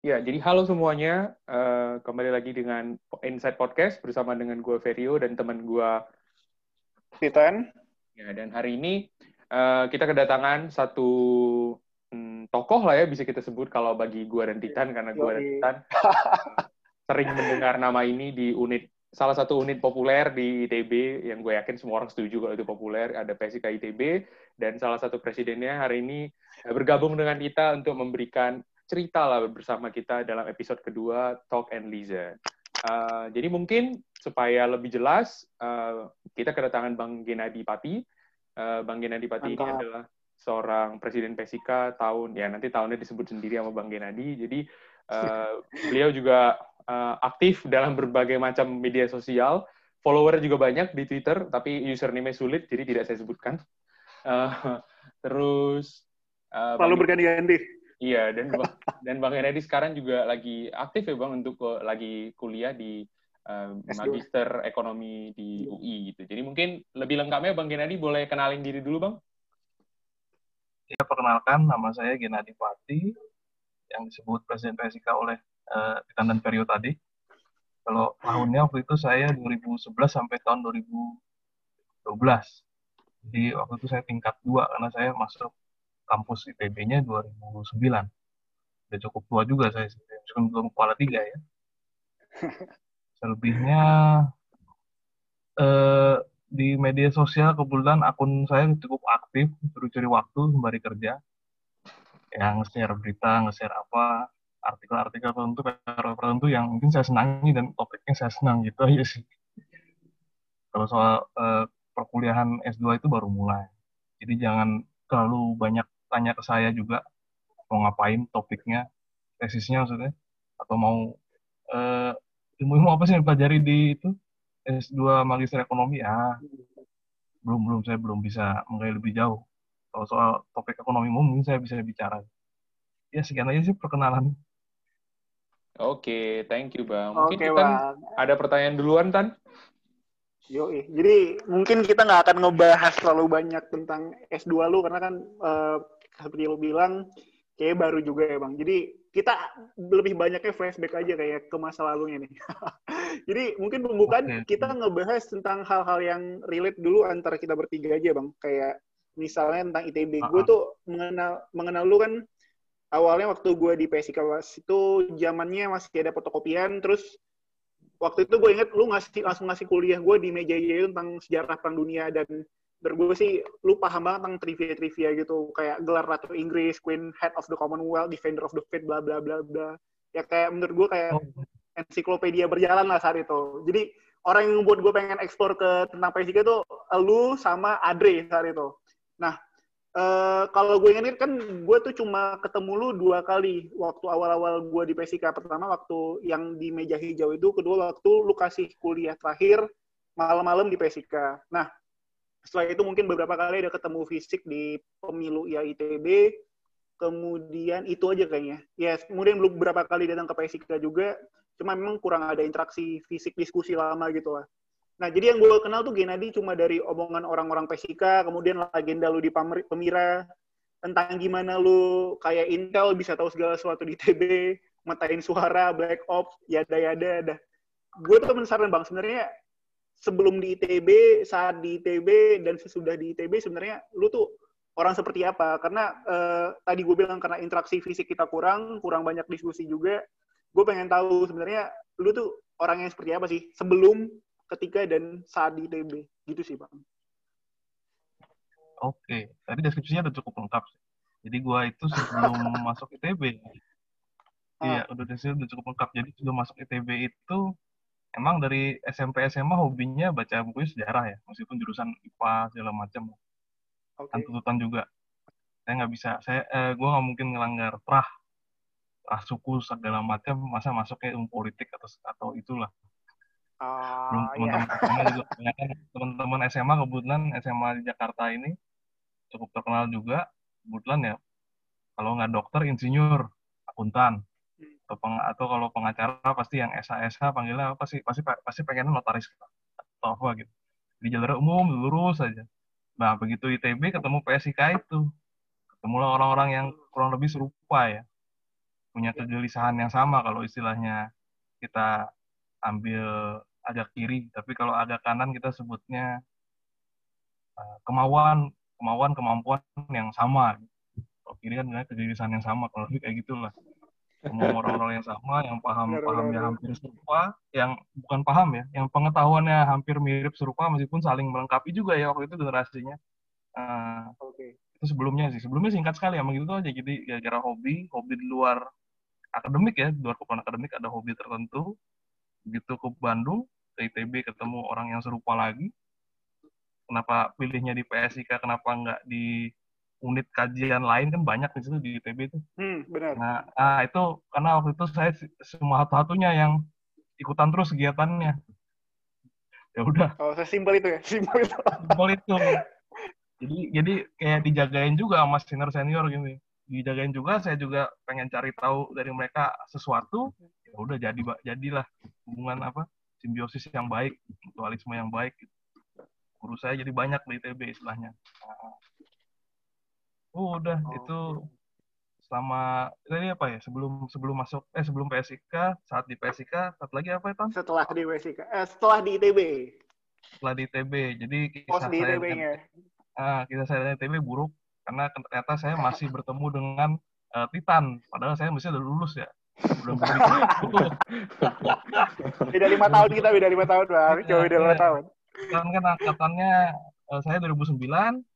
Ya, jadi halo semuanya. Uh, kembali lagi dengan Insight Podcast bersama dengan gue Ferio dan teman gue Titan. Ya, dan hari ini uh, kita kedatangan satu hmm, tokoh lah ya bisa kita sebut kalau bagi gue dan Titan karena gue dan Titan uh, sering mendengar nama ini di unit salah satu unit populer di ITB yang gue yakin semua orang setuju kalau itu populer ada PSIK ITB dan salah satu presidennya hari ini bergabung dengan kita untuk memberikan cerita lah bersama kita dalam episode kedua Talk and Listen. Uh, jadi mungkin supaya lebih jelas, uh, kita kedatangan Bang Genadi Pati. Uh, Bang Genadi Pati Mantap. ini adalah seorang presiden PSIK tahun, ya nanti tahunnya disebut sendiri sama Bang Genadi. Jadi uh, beliau juga uh, aktif dalam berbagai macam media sosial. Follower juga banyak di Twitter, tapi username sulit, jadi tidak saya sebutkan. Uh, terus... Uh, Selalu berganti-ganti Iya, dan dan Bang Kennedy sekarang juga lagi aktif ya Bang untuk lagi kuliah di um, Magister Ekonomi di UI gitu. Jadi mungkin lebih lengkapnya Bang Kennedy boleh kenalin diri dulu Bang? Ya, perkenalkan nama saya Genadi Pati yang disebut Presiden PSIK oleh uh, Titan dan Perio tadi. Kalau tahunnya waktu itu saya 2011 sampai tahun 2012. Jadi waktu itu saya tingkat dua karena saya masuk kampus ITB-nya 2009. Udah cukup tua juga saya, meskipun belum kepala tiga ya. Selebihnya eh, di media sosial kebetulan akun saya cukup aktif, curi-curi waktu sembari kerja. Yang share berita, nge-share apa, artikel-artikel tertentu, tertentu yang mungkin saya senangi dan topiknya saya senang gitu aja sih. Kalau soal eh, perkuliahan S2 itu baru mulai. Jadi jangan terlalu banyak tanya ke saya juga mau ngapain topiknya tesisnya maksudnya atau mau uh, ilmu-ilmu apa sih yang pelajari di itu? S2 Magister Ekonomi ya. Belum belum saya belum bisa menggali lebih jauh. Kalau soal topik ekonomi mungkin saya bisa bicara. Ya sekian aja sih perkenalan. Oke okay, thank you bang. Mungkin okay, kita ada pertanyaan duluan tan? Yo, jadi mungkin kita nggak akan ngebahas terlalu banyak tentang S2 lu karena kan uh, seperti lo bilang kayak baru juga ya bang. Jadi kita lebih banyaknya flashback aja kayak ke masa lalunya nih. Jadi mungkin pembukaan kita ngebahas tentang hal-hal yang relate dulu antara kita bertiga aja bang. Kayak misalnya tentang ITB uh -huh. gue tuh mengenal mengenal lu kan awalnya waktu gue di PSIK itu zamannya masih ada fotokopian terus waktu itu gue inget lu ngasih langsung ngasih kuliah gue di meja itu tentang sejarah perang dunia dan menurut gue sih lu paham banget tentang trivia-trivia gitu kayak gelar ratu Inggris, Queen Head of the Commonwealth, Defender of the Faith, bla bla bla bla. Ya kayak menurut gue kayak oh. ensiklopedia berjalan lah saat itu. Jadi orang yang membuat gue pengen eksplor ke tentang PSIK itu lu sama Adre saat itu. Nah, Uh, kalau gue ingat kan gue tuh cuma ketemu lu dua kali waktu awal-awal gue di PSIK. Pertama waktu yang di meja hijau itu, kedua waktu lu kasih kuliah terakhir malam-malam di PSIK. Nah, setelah itu mungkin beberapa kali ada ketemu fisik di pemilu ya ITB kemudian itu aja kayaknya. Ya yes, kemudian belum beberapa kali datang ke PSIK juga. Cuma memang kurang ada interaksi fisik diskusi lama gitu lah. Nah jadi yang gue kenal tuh Genadi cuma dari omongan orang-orang PSIK kemudian legenda lu di Pemira tentang gimana lu kayak Intel bisa tahu segala sesuatu di ITB metain suara black ops yada yada ada gue tuh penasaran bang. Sebenarnya sebelum di ITB, saat di ITB, dan sesudah di ITB sebenarnya lu tuh orang seperti apa? Karena uh, tadi gue bilang karena interaksi fisik kita kurang, kurang banyak diskusi juga. Gue pengen tahu sebenarnya lu tuh orang yang seperti apa sih sebelum, ketika, dan saat di ITB. Gitu sih, Bang. Oke, tadi deskripsinya udah cukup lengkap. Jadi gue itu sebelum masuk ITB, iya, ah. udah deskripsinya udah cukup lengkap. Jadi sebelum masuk ITB itu emang dari SMP SMA hobinya baca buku sejarah ya? Meskipun jurusan IPA segala macam. Okay. kan tuntutan juga. Saya nggak bisa. Saya eh, gue nggak mungkin ngelanggar prah prah suku segala macam. Masa masuknya ilmu politik atau atau itulah. Uh, belum teman-teman yeah. juga. Teman-teman SMA kebetulan SMA di Jakarta ini cukup terkenal juga. Kebetulan ya kalau nggak dokter insinyur akuntan atau peng, atau kalau pengacara pasti yang SH panggilnya apa sih? Pasti pasti pengen notaris atau apa gitu. Di jalur umum lurus saja nah begitu ITB ketemu PSIK itu. Ketemulah orang-orang yang kurang lebih serupa ya. Punya kegelisahan yang sama kalau istilahnya kita ambil agak kiri, tapi kalau agak kanan kita sebutnya uh, kemauan, kemauan, kemampuan yang sama. Kalau kiri kan kegelisahan yang sama, kalau lebih kayak gitulah. Semua orang-orang yang sama, yang paham-pahamnya hampir serupa, yang bukan paham ya, yang pengetahuannya hampir mirip serupa meskipun saling melengkapi juga ya waktu itu generasinya. Uh, Oke. Okay. Itu sebelumnya sih. Sebelumnya singkat sekali emang gitu aja. Jadi gara-gara hobi, hobi di luar akademik ya, di luar kebutuhan akademik ada hobi tertentu. Begitu ke Bandung, ke ITB ketemu orang yang serupa lagi. Kenapa pilihnya di PSIK, kenapa nggak di unit kajian lain kan banyak di situ di ITB itu. Hmm, benar. Nah, nah, itu karena waktu itu saya semua satu-satunya yang ikutan terus kegiatannya. Ya udah. Oh, simpel itu ya, simpel itu. Simpel itu. Jadi jadi kayak dijagain juga sama senior senior gitu. Dijagain juga, saya juga pengen cari tahu dari mereka sesuatu. Ya udah jadi jadilah hubungan apa simbiosis yang baik, mutualisme yang baik. Gitu. Guru saya jadi banyak di ITB istilahnya. Nah, udah oh, itu selama tadi apa ya sebelum sebelum masuk eh sebelum PSIK saat di PSIK saat lagi apa itu setelah di PSIK eh, setelah di ITB setelah di ITB jadi kisah di ITB-nya ah kisah saya di ITB buruk karena ternyata saya masih bertemu dengan uh, Titan padahal saya mesti udah lulus ya. Udah beda lima tahun kita beda lima tahun bang. Coba beda lima tahun. Kan kan angkatannya saya 2009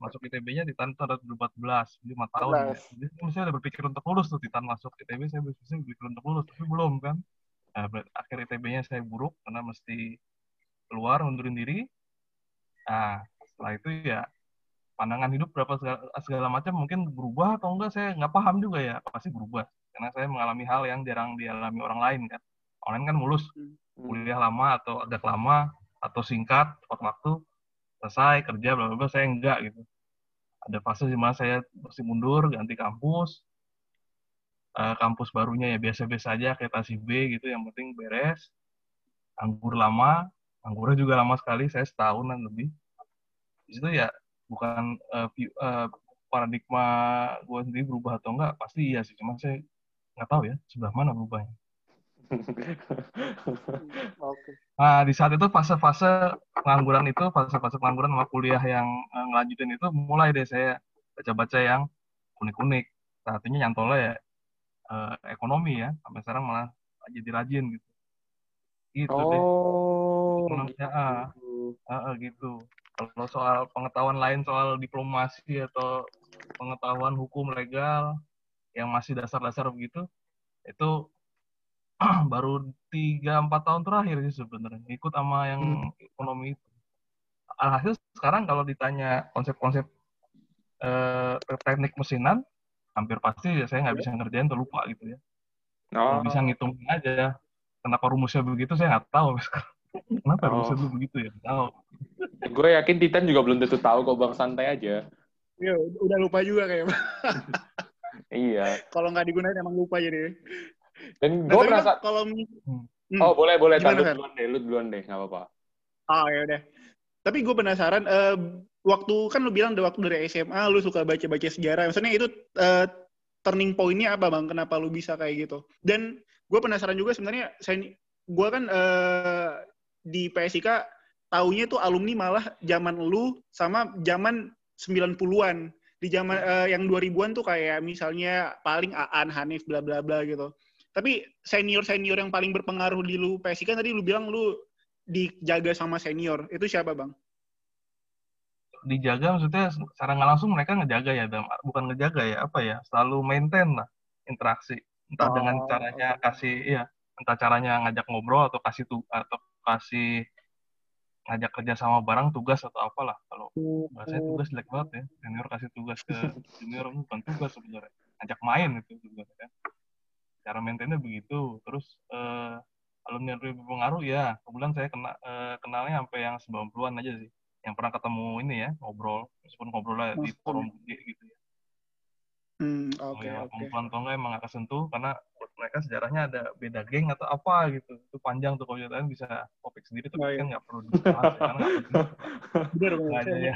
masuk ITB-nya Titan itu ada 2014 lima tahun ya. jadi saya udah berpikir untuk lulus tuh Titan masuk ITB saya berpikir untuk lulus tapi belum kan. Nah, akhir ITB-nya saya buruk karena mesti keluar mundurin diri. Nah setelah itu ya pandangan hidup berapa segala, segala macam mungkin berubah atau enggak saya nggak paham juga ya. Pasti berubah karena saya mengalami hal yang jarang dialami orang lain kan. Orang kan mulus hmm. kuliah lama atau agak lama atau singkat tepat waktu selesai kerja bla bla saya enggak gitu. Ada fase di mana saya mesti mundur ganti kampus. Uh, kampus barunya ya biasa-biasa aja kayak tasi B gitu yang penting beres. Anggur lama anggurnya juga lama sekali saya setahunan lebih. Di situ ya bukan uh, uh, paradigma gue sendiri berubah atau enggak pasti iya sih cuma saya nggak tahu ya sebelah mana berubahnya okay. Nah, di saat itu fase-fase pengangguran itu, fase-fase pengangguran sama kuliah yang uh, ngelanjutin itu mulai deh saya baca-baca yang unik-unik. Artinya nyantolnya ya uh, ekonomi ya, sampai sekarang malah jadi rajin gitu. Gitu oh, deh. Ekonominya, ah, uh, uh, gitu. Kalau soal pengetahuan lain soal diplomasi atau pengetahuan hukum legal yang masih dasar-dasar begitu, itu baru tiga empat tahun terakhir sih sebenarnya ikut sama yang hmm. ekonomi itu. Alhasil sekarang kalau ditanya konsep-konsep eh, teknik mesinan, hampir pasti ya saya nggak bisa ngerjain atau lupa gitu ya. Oh. bisa ngitung aja. Kenapa rumusnya begitu saya nggak tahu. Kenapa oh. rumusnya dulu begitu ya? Tahu. Gue yakin Titan juga belum tentu tahu kok bang santai aja. Iya, udah lupa juga kayak. iya. Kalau nggak digunain emang lupa jadi. Dan gue merasa kalau hmm. oh boleh boleh tahu duluan deh, lu duluan deh, nggak apa-apa. Oh ya udah. Tapi gue penasaran, uh, waktu kan lu bilang waktu dari SMA lu suka baca-baca sejarah. Maksudnya itu uh, turning point-nya apa bang? Kenapa lu bisa kayak gitu? Dan gue penasaran juga sebenarnya, saya gue kan uh, di PSIK taunya tuh alumni malah zaman lu sama zaman 90-an. Di zaman uh, yang 2000-an tuh kayak misalnya paling Aan, Hanif, bla bla bla gitu. Tapi senior-senior yang paling berpengaruh di lu PSI kan tadi lu bilang lu dijaga sama senior. Itu siapa, Bang? Dijaga maksudnya secara nggak langsung mereka ngejaga ya, bukan ngejaga ya, apa ya? Selalu maintain lah interaksi. Entah oh, dengan caranya kasih ya, entah caranya ngajak ngobrol atau kasih tuh atau kasih ngajak kerja sama barang tugas atau apalah kalau bahasanya tugas jelek banget ya senior kasih tugas ke junior bukan tugas sebenarnya ngajak main itu sebenarnya kan cara maintainnya begitu. Terus uh, alumni yang lebih berpengaruh ya kebetulan saya kena uh, kenalnya sampai yang 90-an aja sih. Yang pernah ketemu ini ya ngobrol. Meskipun ngobrolnya di forum gede gitu ya. Hmm, oke, okay, oh, ya, okay. emang gak kesentuh. Karena buat mereka sejarahnya ada beda geng atau apa gitu. Itu panjang tuh kalau ceritain bisa topik sendiri tapi oh, iya. kan nggak perlu dibahas karena nggak ada ya.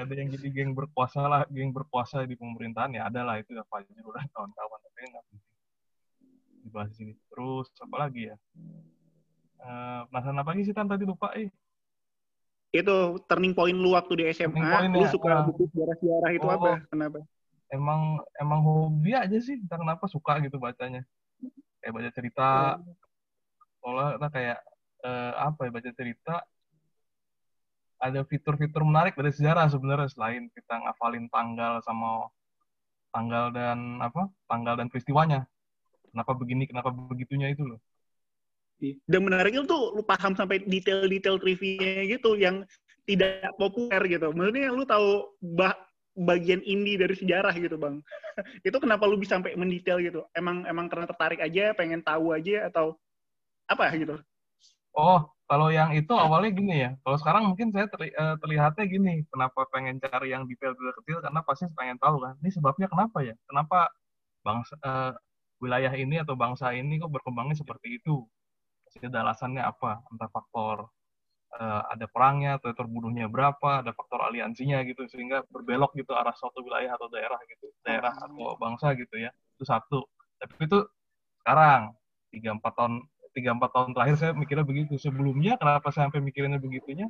Ada yang jadi geng berkuasa lah, geng berkuasa di pemerintahan ya ada lah itu ya Fajrul dan kawan-kawan tapi nggak penting dibahas di sini. Terus apa lagi ya? Uh, penasaran apa lagi sih kan tadi lupa eh. Itu turning point lu waktu di SMA lu ya, suka uh, buku sejarah-sejarah itu oh, apa kenapa? Emang emang hobi aja sih. Entah kenapa suka gitu bacanya. Kayak baca cerita. Soalnya oh. kayak uh, apa ya baca cerita. Ada fitur-fitur menarik dari sejarah sebenarnya selain kita ngafalin tanggal sama tanggal dan apa tanggal dan peristiwanya kenapa begini kenapa begitunya itu loh dan menariknya tuh lu paham sampai detail-detail trivia gitu yang tidak populer gitu. Maksudnya lu tahu bah bagian inti dari sejarah gitu, Bang. itu kenapa lu bisa sampai mendetail gitu? Emang emang karena tertarik aja, pengen tahu aja atau apa gitu? Oh, kalau yang itu awalnya gini ya. Kalau sekarang mungkin saya terli eh, terlihatnya gini, kenapa pengen cari yang detail-detail kecil karena pasti pengen tahu kan. Ini sebabnya kenapa ya? Kenapa bangsa uh, wilayah ini atau bangsa ini kok berkembangnya seperti itu? pasti ada alasannya apa? Entah faktor uh, ada perangnya atau terbunuhnya berapa ada faktor aliansinya gitu sehingga berbelok gitu arah suatu wilayah atau daerah gitu daerah hmm. atau bangsa gitu ya. Itu satu. Tapi itu sekarang tiga empat tahun tiga empat tahun terakhir saya mikirnya begitu. Sebelumnya kenapa saya sampai mikirinnya begitunya?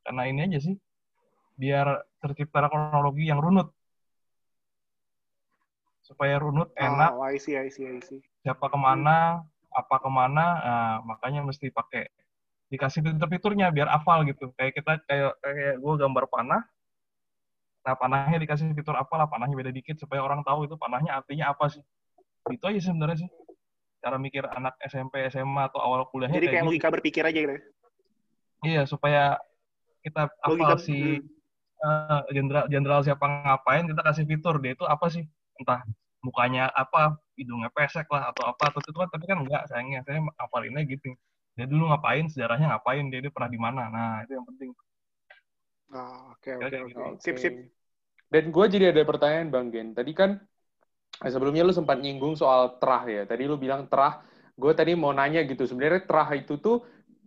Karena ini aja sih. Biar tercipta kronologi yang runut supaya runut enak oh, I see, I see, I see. siapa ke mana apa ke mana nah, makanya mesti pakai dikasih fitur-fiturnya biar hafal gitu kayak kita kayak kayak gue gambar panah nah panahnya dikasih fitur apa lah panahnya beda dikit supaya orang tahu itu panahnya artinya apa sih itu aja sebenarnya sih cara mikir anak SMP SMA atau awal kuliahnya jadi kayak, kayak gitu. logika berpikir aja gitu ya? iya supaya kita logika, apa sih hmm. eh, jenderal uh, jenderal siapa ngapain kita kasih fitur dia itu apa sih entah mukanya apa hidungnya pesek lah atau apa atau itu kan tapi kan enggak sayangnya. Saya hafalinnya gitu. Dia dulu ngapain sejarahnya ngapain dia, dia pernah di mana. Nah itu yang penting. Ah, oke oke oke. sip sip. Dan gue jadi ada pertanyaan bang Gen. Tadi kan eh, sebelumnya lu sempat nyinggung soal terah ya. Tadi lu bilang terah. Gue tadi mau nanya gitu. Sebenarnya terah itu tuh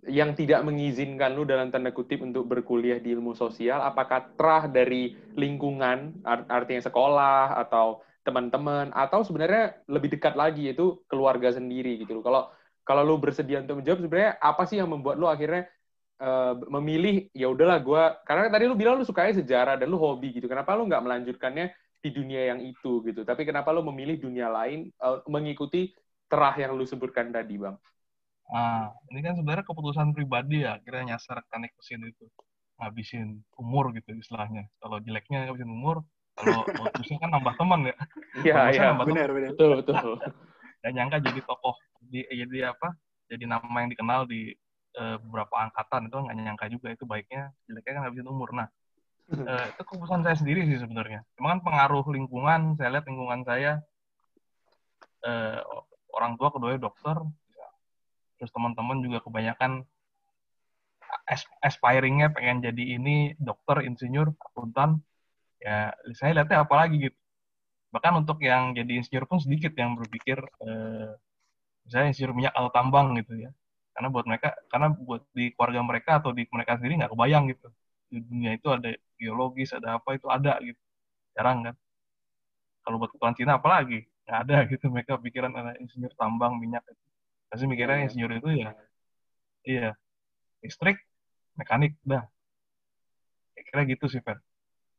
yang tidak mengizinkan lu dalam tanda kutip untuk berkuliah di ilmu sosial apakah terah dari lingkungan artinya sekolah atau teman-teman atau sebenarnya lebih dekat lagi yaitu keluarga sendiri gitu loh. Kalau kalau lu bersedia untuk menjawab sebenarnya apa sih yang membuat lu akhirnya uh, memilih ya udahlah gue karena tadi lu bilang lu sukanya sejarah dan lu hobi gitu. Kenapa lu nggak melanjutkannya di dunia yang itu gitu. Tapi kenapa lu memilih dunia lain uh, mengikuti terah yang lu sebutkan tadi, Bang? Ah, ini kan sebenarnya keputusan pribadi ya, kira nyasar teknik mesin itu ngabisin umur gitu istilahnya. Kalau jeleknya ngabisin umur, kalau bagusnya kan nambah teman ya. Iya, iya. Benar, benar. Betul, betul. Dan nyangka jadi tokoh, jadi, jadi apa? Jadi nama yang dikenal di uh, beberapa angkatan itu nggak nyangka juga itu baiknya jeleknya kan habisin umur. Nah, uh, itu keputusan saya sendiri sih sebenarnya. Cuma kan pengaruh lingkungan, saya lihat lingkungan saya uh, orang tua keduanya dokter, terus teman-teman juga kebanyakan aspiringnya pengen jadi ini dokter, insinyur, akuntan, ya saya lihatnya apa lagi gitu. Bahkan untuk yang jadi insinyur pun sedikit yang berpikir eh, misalnya insinyur minyak atau tambang gitu ya. Karena buat mereka karena buat di keluarga mereka atau di mereka sendiri nggak kebayang gitu. Di dunia itu ada geologis ada apa itu ada gitu. Jarang kan. Kalau buat keturunan Cina apalagi nggak ada gitu mereka pikiran ada insinyur tambang minyak itu. Pasti mikirnya iya. insinyur itu ya iya listrik mekanik dah. Kira gitu sih Fer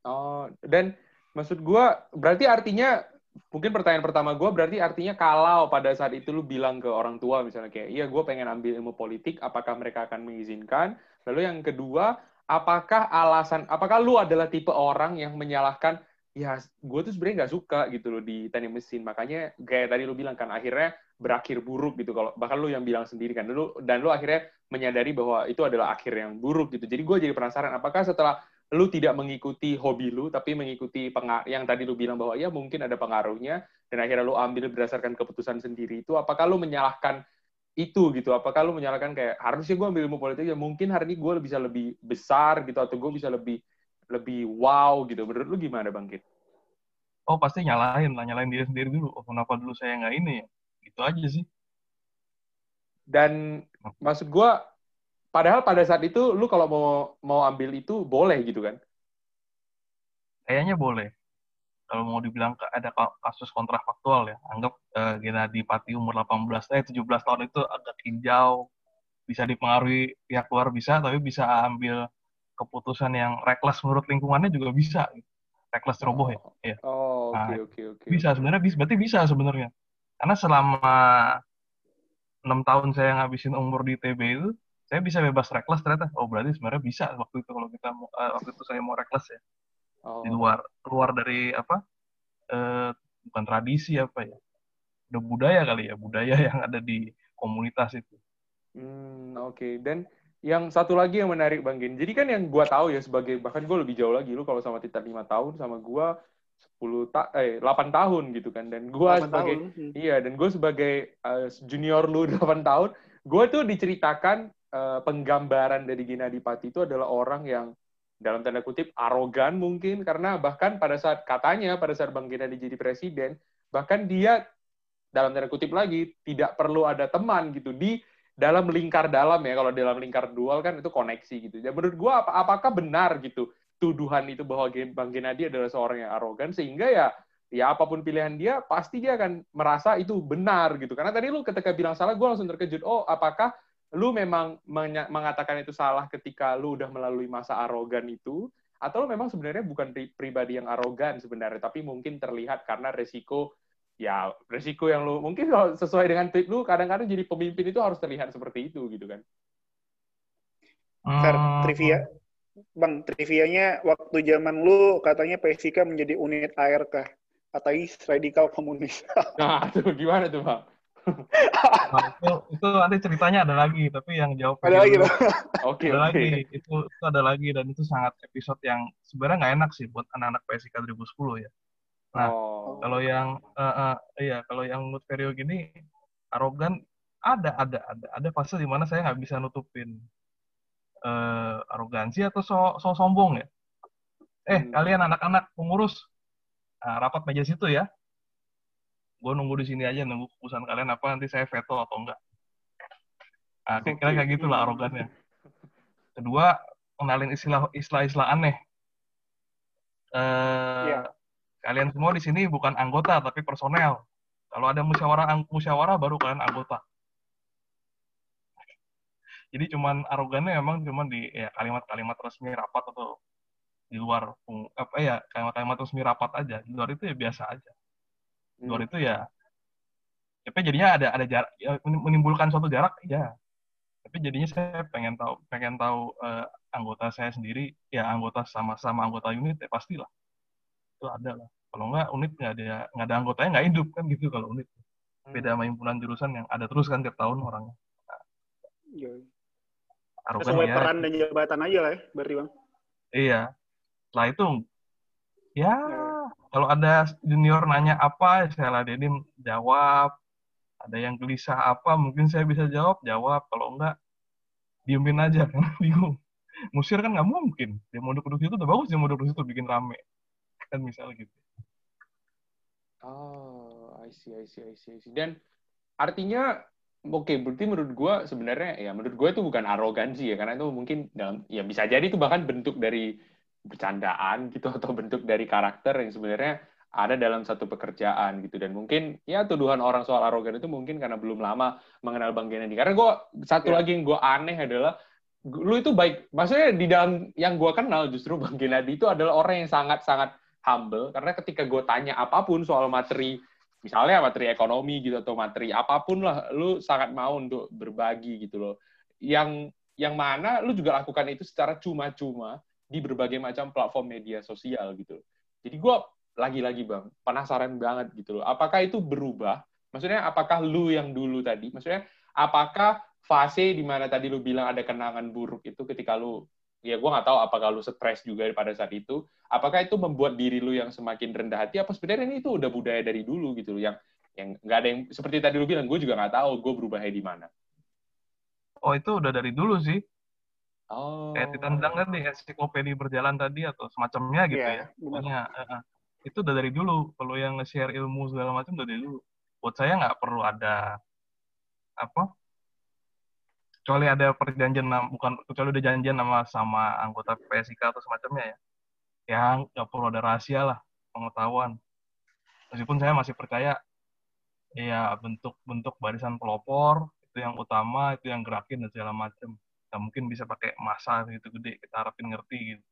Oh, dan maksud gue berarti artinya mungkin pertanyaan pertama gue berarti artinya kalau pada saat itu lu bilang ke orang tua misalnya kayak iya gue pengen ambil ilmu politik apakah mereka akan mengizinkan? Lalu yang kedua apakah alasan apakah lu adalah tipe orang yang menyalahkan ya gue tuh sebenarnya nggak suka gitu loh di teknik mesin. Makanya kayak tadi lu bilang kan akhirnya berakhir buruk gitu kalau bahkan lu yang bilang sendiri kan. Lu dan lu akhirnya menyadari bahwa itu adalah akhir yang buruk gitu. Jadi gue jadi penasaran apakah setelah lu tidak mengikuti hobi lu, tapi mengikuti yang tadi lu bilang bahwa ya mungkin ada pengaruhnya, dan akhirnya lu ambil berdasarkan keputusan sendiri itu, apakah lu menyalahkan itu gitu? Apakah lu menyalahkan kayak harusnya gue ambil ilmu politik ya mungkin hari ini gue bisa lebih besar gitu atau gue bisa lebih lebih wow gitu? Menurut lu gimana bang Kit? Oh pasti nyalahin lah, nyalahin diri sendiri dulu. Oh, kenapa dulu saya nggak ini ya? Gitu aja sih. Dan maksud gue Padahal pada saat itu lu kalau mau mau ambil itu boleh gitu kan? Kayaknya boleh. kalau mau dibilang ada kasus kontrafaktual ya, anggap uh, Gennady Pati umur 18 eh 17 tahun itu agak hijau, bisa dipengaruhi pihak luar bisa, tapi bisa ambil keputusan yang reckless menurut lingkungannya juga bisa. Reckless ceroboh ya. ya. Oh, nah, oke oke oke. Bisa sebenarnya bisa berarti bisa sebenarnya. Karena selama enam tahun saya ngabisin umur di TB itu, saya bisa bebas reckless ternyata. Oh berarti sebenarnya bisa waktu itu kalau kita uh, waktu itu saya mau reckless ya oh. di luar keluar dari apa eh, bukan tradisi apa ya udah budaya kali ya budaya yang ada di komunitas itu. Hmm, oke okay. dan yang satu lagi yang menarik Bang Gen. Jadi kan yang gua tahu ya sebagai bahkan gue lebih jauh lagi lu kalau sama Tita lima tahun sama gua 10 ta eh 8 tahun gitu kan dan gua sebagai tahun. Hmm. iya dan gue sebagai uh, junior lu 8 tahun, gue tuh diceritakan uh, penggambaran dari Gina Dipati itu adalah orang yang dalam tanda kutip arogan mungkin karena bahkan pada saat katanya pada saat Bang Gennady jadi presiden bahkan dia dalam tanda kutip lagi tidak perlu ada teman gitu di dalam lingkar dalam ya kalau dalam lingkar dual kan itu koneksi gitu. Ya menurut gua apa, apakah benar gitu tuduhan itu bahwa Bang Gennady adalah seorang yang arogan sehingga ya ya apa pun pilihan dia pasti dia akan merasa itu benar gitu. Karena tadi lu ketika bilang salah gue langsung terkejut. Oh, apakah lu memang mengatakan itu salah ketika lu udah melalui masa arogan itu atau lu memang sebenarnya bukan pri pribadi yang arogan sebenarnya tapi mungkin terlihat karena resiko ya resiko yang lu mungkin kalau sesuai dengan tweet lu kadang-kadang jadi pemimpin itu harus terlihat seperti itu gitu kan Fer, hmm. trivia Bang, trivianya waktu zaman lu katanya PSIK menjadi unit ARK, ateis radikal komunis. nah, itu gimana tuh, Bang? Nah, itu itu nanti ceritanya ada lagi tapi yang jawab ada lagi oke okay, ada okay. lagi itu itu ada lagi dan itu sangat episode yang sebenarnya nggak enak sih buat anak-anak PSIK 2010 ya nah oh. kalau yang uh, uh, iya kalau yang mood Vario gini arogan ada ada ada ada fase di mana saya nggak bisa nutupin uh, arogansi atau so, so sombong ya eh hmm. kalian anak-anak pengurus nah, rapat meja situ ya gue nunggu di sini aja nunggu keputusan kalian apa nanti saya veto atau enggak. Nah, kira-kira kayak gitulah arogannya. Kedua kenalin istilah istilah istilah aneh. Uh, yeah. kalian semua di sini bukan anggota tapi personel. Kalau ada musyawarah musyawarah baru kalian anggota. Jadi cuman arogannya memang cuman di ya, kalimat-kalimat resmi rapat atau di luar apa ya kalimat-kalimat resmi rapat aja. Di luar itu ya biasa aja luar hmm. itu ya tapi jadinya ada ada jarak ya, menimbulkan suatu jarak ya tapi jadinya saya pengen tahu pengen tahu uh, anggota saya sendiri ya anggota sama-sama anggota unit ya pastilah itu ada lah kalau nggak unit nggak ada nggak ada anggotanya nggak hidup kan gitu kalau unit hmm. beda sama himpunan jurusan yang ada terus kan tiap tahun orangnya nah, iya. Sesuai ya, peran dan jabatan aja lah ya, berarti bang. Iya. Setelah itu, ya, ya kalau ada junior nanya apa, saya ladenin jawab. Ada yang gelisah apa, mungkin saya bisa jawab, jawab. Kalau enggak, diemin aja, kan bingung. Musir kan nggak mungkin. Dia mau duduk situ, udah bagus dia mau duduk situ, bikin rame. Kan misalnya gitu. Oh, I see, I see, I see. I see. Dan artinya, oke, okay, berarti menurut gue sebenarnya, ya menurut gue itu bukan arogansi ya, karena itu mungkin dalam, ya bisa jadi itu bahkan bentuk dari bercandaan gitu atau bentuk dari karakter yang sebenarnya ada dalam satu pekerjaan gitu. Dan mungkin ya tuduhan orang soal arogan itu mungkin karena belum lama mengenal Bang Gennady karena gue satu yeah. lagi yang gue aneh adalah lu itu baik maksudnya di dalam yang gue kenal justru Bang Gennady itu adalah orang yang sangat sangat humble. Karena ketika gue tanya apa pun soal materi misalnya materi ekonomi gitu atau materi apa pun lah lu sangat mau untuk berbagi gitu loh. Yang yang mana lu juga lakukan itu secara cuma-cuma di berbagai macam platform media sosial gitu. Jadi gue lagi-lagi bang penasaran banget gitu loh. Apakah itu berubah? Maksudnya apakah lu yang dulu tadi? Maksudnya apakah fase di mana tadi lu bilang ada kenangan buruk itu ketika lu ya gue nggak tahu apakah lu stres juga pada saat itu apakah itu membuat diri lu yang semakin rendah hati apa sebenarnya ini itu udah budaya dari dulu gitu loh yang yang nggak ada yang seperti tadi lu bilang gue juga nggak tahu gue berubahnya di mana oh itu udah dari dulu sih Oh. Kayak ditendang kan di ensiklopedi berjalan tadi atau semacamnya gitu yeah, ya. Pokoknya uh, itu udah dari dulu. Kalau yang nge-share ilmu segala macam udah dari dulu. Buat saya nggak perlu ada apa? Kecuali ada perjanjian bukan kecuali udah janjian sama sama anggota PSIK atau semacamnya ya. Yang nggak perlu ada rahasia lah. pengetahuan meskipun saya masih percaya ya bentuk-bentuk barisan pelopor itu yang utama itu yang gerakin dan segala macam nggak mungkin bisa pakai masa gitu gede kita harapin ngerti gitu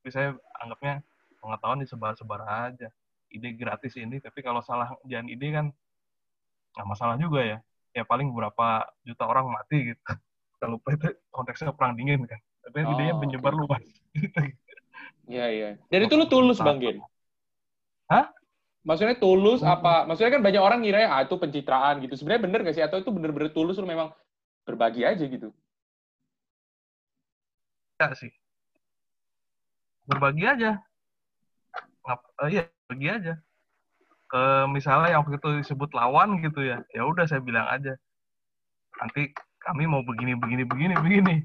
tapi saya anggapnya pengetahuan disebar-sebar aja ide gratis ini tapi kalau salah jangan ide kan nggak masalah juga ya ya paling beberapa juta orang mati gitu kalau itu konteksnya perang dingin kan tapi oh, idenya menyebar okay. luas Iya, iya. Jadi itu lu tulus, Bang Gen? Hah? Maksudnya tulus hmm. apa? Maksudnya kan banyak orang ngira ah itu pencitraan gitu. Sebenarnya bener gak sih? Atau itu bener-bener tulus lu memang berbagi aja gitu? Ya sih. Berbagi aja. Ngap, uh, iya, berbagi aja. Ke misalnya yang waktu itu disebut lawan gitu ya. Ya udah saya bilang aja. Nanti kami mau begini begini begini begini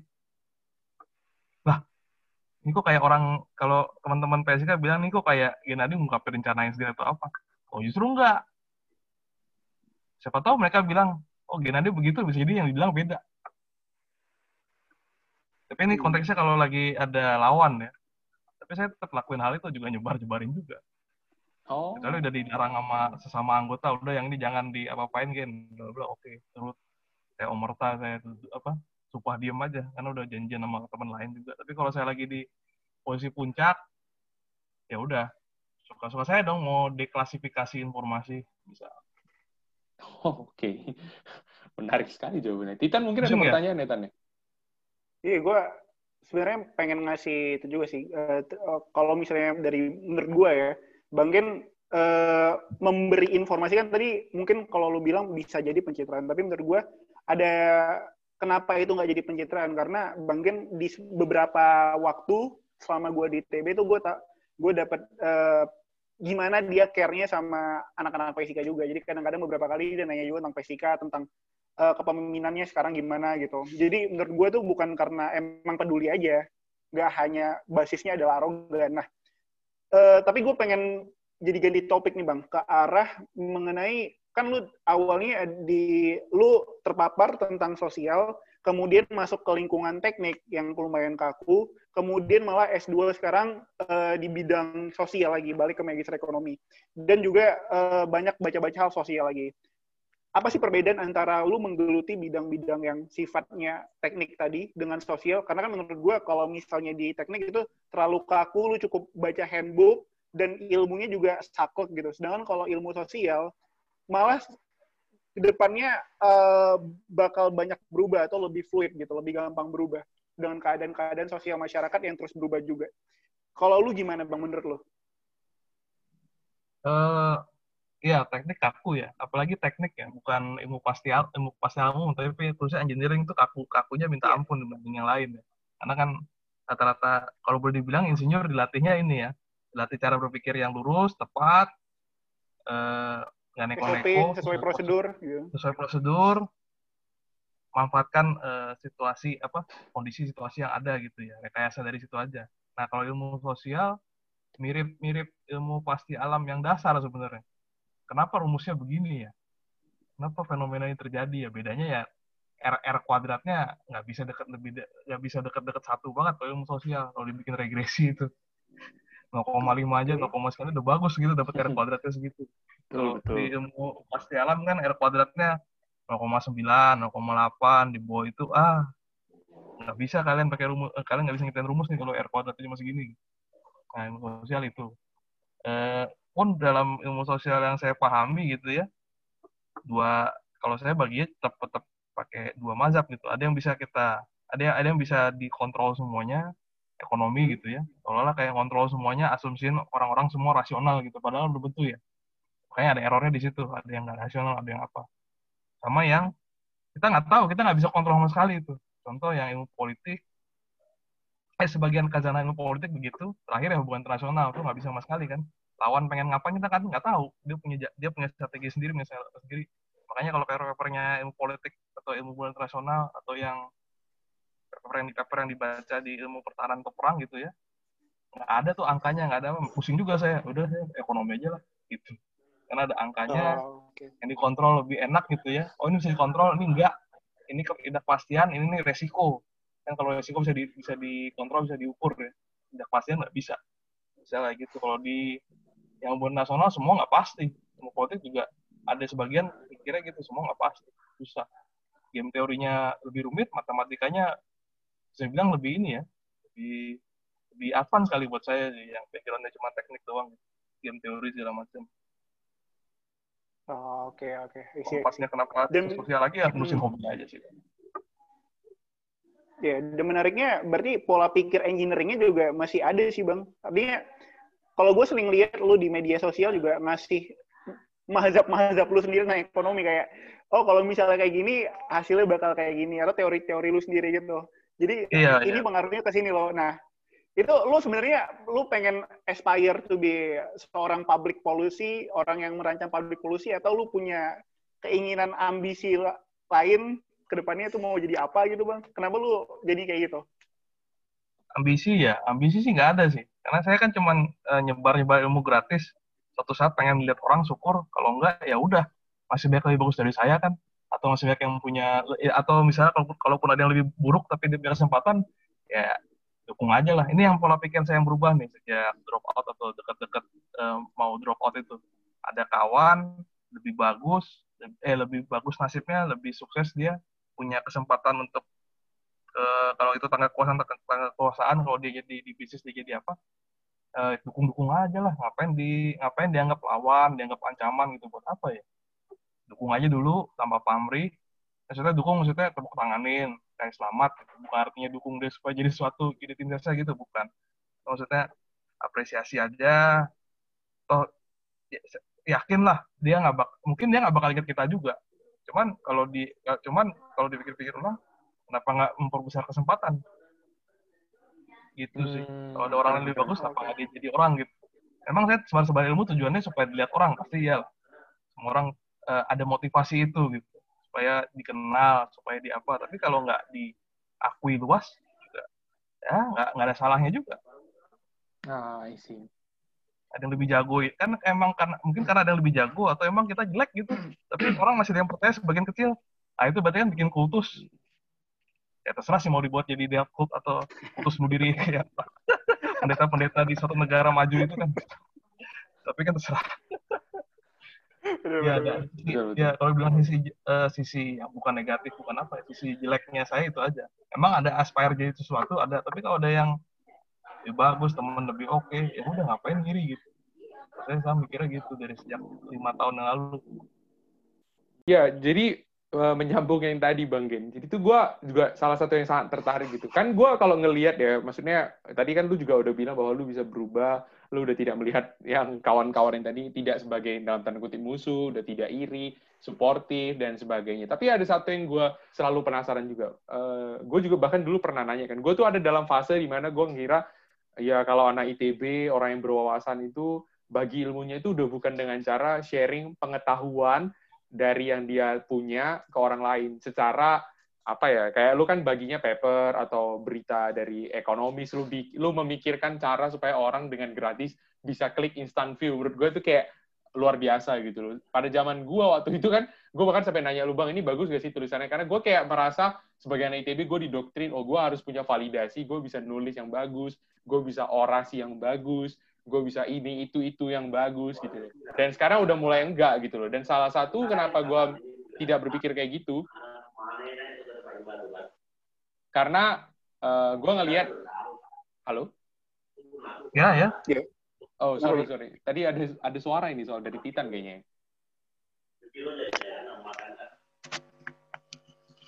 ini kok kayak orang kalau teman-teman PSK bilang nih kok kayak Gennady ngungkapin rencana yang sendiri atau apa oh justru enggak siapa tahu mereka bilang oh Gennady begitu bisa jadi yang dibilang beda tapi ini konteksnya kalau lagi ada lawan ya tapi saya tetap lakuin hal itu juga nyebar-nyebarin juga oh kecuali udah dilarang sama sesama anggota udah yang ini jangan di apa-apain gen udah udah oke okay. terus saya omerta saya apa supah diem aja karena udah janjian sama teman lain juga tapi kalau saya lagi di posisi puncak ya udah suka-suka saya dong mau deklasifikasi informasi bisa oh, oke okay. menarik sekali jawabannya Titan mungkin ada ya? pertanyaan ya Titan ya iya gue sebenarnya pengen ngasih itu juga sih uh, kalau misalnya dari menurut gue ya Bang Gen uh, memberi informasi kan tadi mungkin kalau lu bilang bisa jadi pencitraan tapi menurut gue ada kenapa itu nggak jadi pencitraan karena Bang Gen di beberapa waktu selama gue di TB itu gue tak gue dapat uh, gimana dia care-nya sama anak-anak Pesika juga. Jadi kadang-kadang beberapa kali dia nanya juga tentang Pesika, tentang uh, kepemimpinannya sekarang gimana gitu. Jadi menurut gue tuh bukan karena emang peduli aja, nggak hanya basisnya adalah arogan. Nah, uh, tapi gue pengen jadi ganti topik nih bang ke arah mengenai kan lu awalnya di lu terpapar tentang sosial, kemudian masuk ke lingkungan teknik yang lumayan kaku, kemudian malah S2 sekarang uh, di bidang sosial lagi, balik ke magister ekonomi. Dan juga uh, banyak baca-baca hal sosial lagi. Apa sih perbedaan antara lu menggeluti bidang-bidang yang sifatnya teknik tadi dengan sosial? Karena kan menurut gue kalau misalnya di teknik itu terlalu kaku, lu cukup baca handbook, dan ilmunya juga saklek gitu. Sedangkan kalau ilmu sosial, malah ke depannya uh, bakal banyak berubah atau lebih fluid gitu, lebih gampang berubah dengan keadaan-keadaan sosial masyarakat yang terus berubah juga. Kalau lu gimana bang menurut lu? Uh, ya teknik kaku ya, apalagi teknik ya, bukan ilmu pasti ilmu pasti umum, tapi terusnya engineering itu kaku kakunya minta yeah. ampun dibanding yang lain ya. Karena kan rata-rata kalau boleh dibilang insinyur dilatihnya ini ya, dilatih cara berpikir yang lurus, tepat, uh, nggak neko-neko sesuai prosedur gitu. sesuai prosedur manfaatkan uh, situasi apa kondisi situasi yang ada gitu ya rekayasa dari situ aja nah kalau ilmu sosial mirip-mirip ilmu pasti alam yang dasar sebenarnya kenapa rumusnya begini ya kenapa fenomena ini terjadi ya bedanya ya R R kuadratnya nggak bisa dekat lebih nggak bisa dekat-dekat satu banget kalau ilmu sosial kalau dibikin regresi itu 0,5 aja 0, sekali udah bagus gitu dapat R kuadratnya segitu Betul, betul. Di ilmu pasti alam kan R kuadratnya 0,9, 0,8 di bawah itu ah nggak bisa kalian pakai rumus eh, kalian nggak bisa ngitung rumus nih kalau R kuadratnya cuma segini. Nah ilmu sosial itu. Eh, pun dalam ilmu sosial yang saya pahami gitu ya dua kalau saya baginya tetap tetap pakai dua mazhab gitu. Ada yang bisa kita ada yang ada yang bisa dikontrol semuanya ekonomi gitu ya. Seolah-olah kayak kontrol semuanya asumsiin orang-orang semua rasional gitu. Padahal belum tentu ya makanya ada errornya di situ ada yang nggak rasional ada yang apa sama yang kita nggak tahu kita nggak bisa kontrol sama sekali itu contoh yang ilmu politik eh sebagian kazanah ilmu politik begitu terakhir ya hubungan internasional tuh nggak bisa sama sekali kan lawan pengen ngapain kita kan nggak tahu. Dia punya dia punya strategi sendiri punya strategi sendiri. Makanya kalau paper-papernya ilmu politik atau ilmu hubungan internasional atau yang paper yang di paper yang dibaca di ilmu pertahanan atau perang gitu ya nggak ada tuh angkanya nggak ada. Pusing juga saya. Udah saya ekonomi aja lah gitu. Karena ada angkanya oh, okay. yang dikontrol lebih enak gitu ya. Oh ini bisa dikontrol ini enggak ini ketidakpastian ini nih resiko. Kan kalau resiko bisa di, bisa dikontrol bisa diukur ya. Ketidakpastian nggak bisa. Bisa kayak gitu kalau di yang buat nasional semua nggak pasti ilmu politik juga ada sebagian kira gitu semua nggak pasti susah game teorinya lebih rumit matematikanya saya bilang lebih ini ya lebih lebih advance kali buat saya yang pikirannya cuma teknik doang game teori segala macam Oh, oke oke. Okay. Pasnya kenapa dan, sosial lagi ya hmm. hobi aja sih. Ya, dan menariknya berarti pola pikir engineeringnya juga masih ada sih bang. Artinya kalau gue sering lihat lu di media sosial juga masih mazhab-mazhab lu sendiri tentang ekonomi kayak oh kalau misalnya kayak gini hasilnya bakal kayak gini atau teori-teori lu sendiri gitu. Jadi iya, ini iya. pengaruhnya ke sini loh. Nah, itu lu sebenarnya lu pengen aspire to be seorang public policy, orang yang merancang public policy atau lu punya keinginan ambisi lain ke depannya itu mau jadi apa gitu, Bang? Kenapa lu jadi kayak gitu? Ambisi ya, ambisi sih nggak ada sih. Karena saya kan cuma uh, nyebar-nyebar ilmu gratis. Suatu saat pengen lihat orang syukur, kalau enggak ya udah masih banyak lebih bagus dari saya kan atau masih banyak yang punya atau misalnya kalau kalaupun ada yang lebih buruk tapi dia punya kesempatan ya dukung aja lah. Ini yang pola pikir saya yang berubah nih sejak drop out atau dekat-dekat uh, mau drop out itu. Ada kawan lebih bagus, eh lebih bagus nasibnya, lebih sukses dia punya kesempatan untuk uh, kalau itu tangga kekuasaan tangga kekuasaan kalau dia jadi di bisnis dia jadi apa? Uh, dukung-dukung aja lah. Ngapain di ngapain dianggap lawan dianggap ancaman gitu. Buat apa ya? Dukung aja dulu tanpa pamrih. Maksudnya dukung maksudnya tepuk tanganin. Kayak selamat bukan artinya dukung dia supaya jadi suatu ide tim saya gitu bukan. Maksudnya apresiasi aja. Toh ya, yakin lah dia nggak bak mungkin dia nggak bakal ingat kita juga. Cuman kalau di ya, cuman kalau dipikir-pikir ulang kenapa nggak memperbesar kesempatan? Gitu sih. Hmm, kalau ada orang yang lebih bagus kenapa nggak dia jadi orang gitu? Emang saya sebar sebar ilmu tujuannya supaya dilihat orang pasti ya semua orang uh, ada motivasi itu gitu. Supaya dikenal supaya di apa. Tapi kalau nggak diakui luas juga ya nggak nggak ada salahnya juga. Ah isi ada yang lebih jago kan emang karena mungkin karena ada yang lebih jago atau emang kita jelek gitu. Tapi orang masih ada yang percaya sebagian kecil. Nah itu berarti kan bikin kultus ya terserah sih mau dibuat jadi dia kult atau kultus bunuh diri kayak pendeta-pendeta di suatu negara maju itu kan. Tapi kan terserah. Ya, ada. ya kalau bilang sisi uh, sisi yang bukan negatif bukan apa ya, sisi jeleknya saya itu aja. Emang ada aspire jadi sesuatu ada. Tapi kalau ada yang ya bagus teman lebih oke okay, ya udah ngapain ngiri gitu. Saya saya mikirnya gitu dari sejak lima tahun yang lalu. Ya jadi uh, menyambung yang tadi Bang Gen. Jadi itu gue juga salah satu yang sangat tertarik gitu. Kan gue kalau ngelihat ya, maksudnya tadi kan lu juga udah bilang bahwa lu bisa berubah, lu udah tidak melihat yang kawan-kawan yang tadi tidak sebagai dalam tanda kutip musuh, udah tidak iri, suportif dan sebagainya. Tapi ada satu yang gue selalu penasaran juga. Uh, gue juga bahkan dulu pernah nanya kan, gue tuh ada dalam fase di mana gue ngira ya kalau anak ITB orang yang berwawasan itu bagi ilmunya itu udah bukan dengan cara sharing pengetahuan dari yang dia punya ke orang lain secara apa ya kayak lu kan baginya paper atau berita dari ekonomis lu lu memikirkan cara supaya orang dengan gratis bisa klik instant view. Menurut gue itu kayak luar biasa gitu loh. Pada zaman gue waktu itu kan gue bahkan sampai nanya lu bang ini bagus gak sih tulisannya? Karena gue kayak merasa sebagai anak ITB gue didoktrin oh gue harus punya validasi gue bisa nulis yang bagus gue bisa orasi yang bagus gue bisa ini itu itu yang bagus gitu. Dan sekarang udah mulai enggak gitu loh. Dan salah satu kenapa gue tidak berpikir kayak gitu karena uh, gue ngelihat halo? Ya ya. Oh sorry sorry. Tadi ada ada suara ini soal dari Titan kayaknya.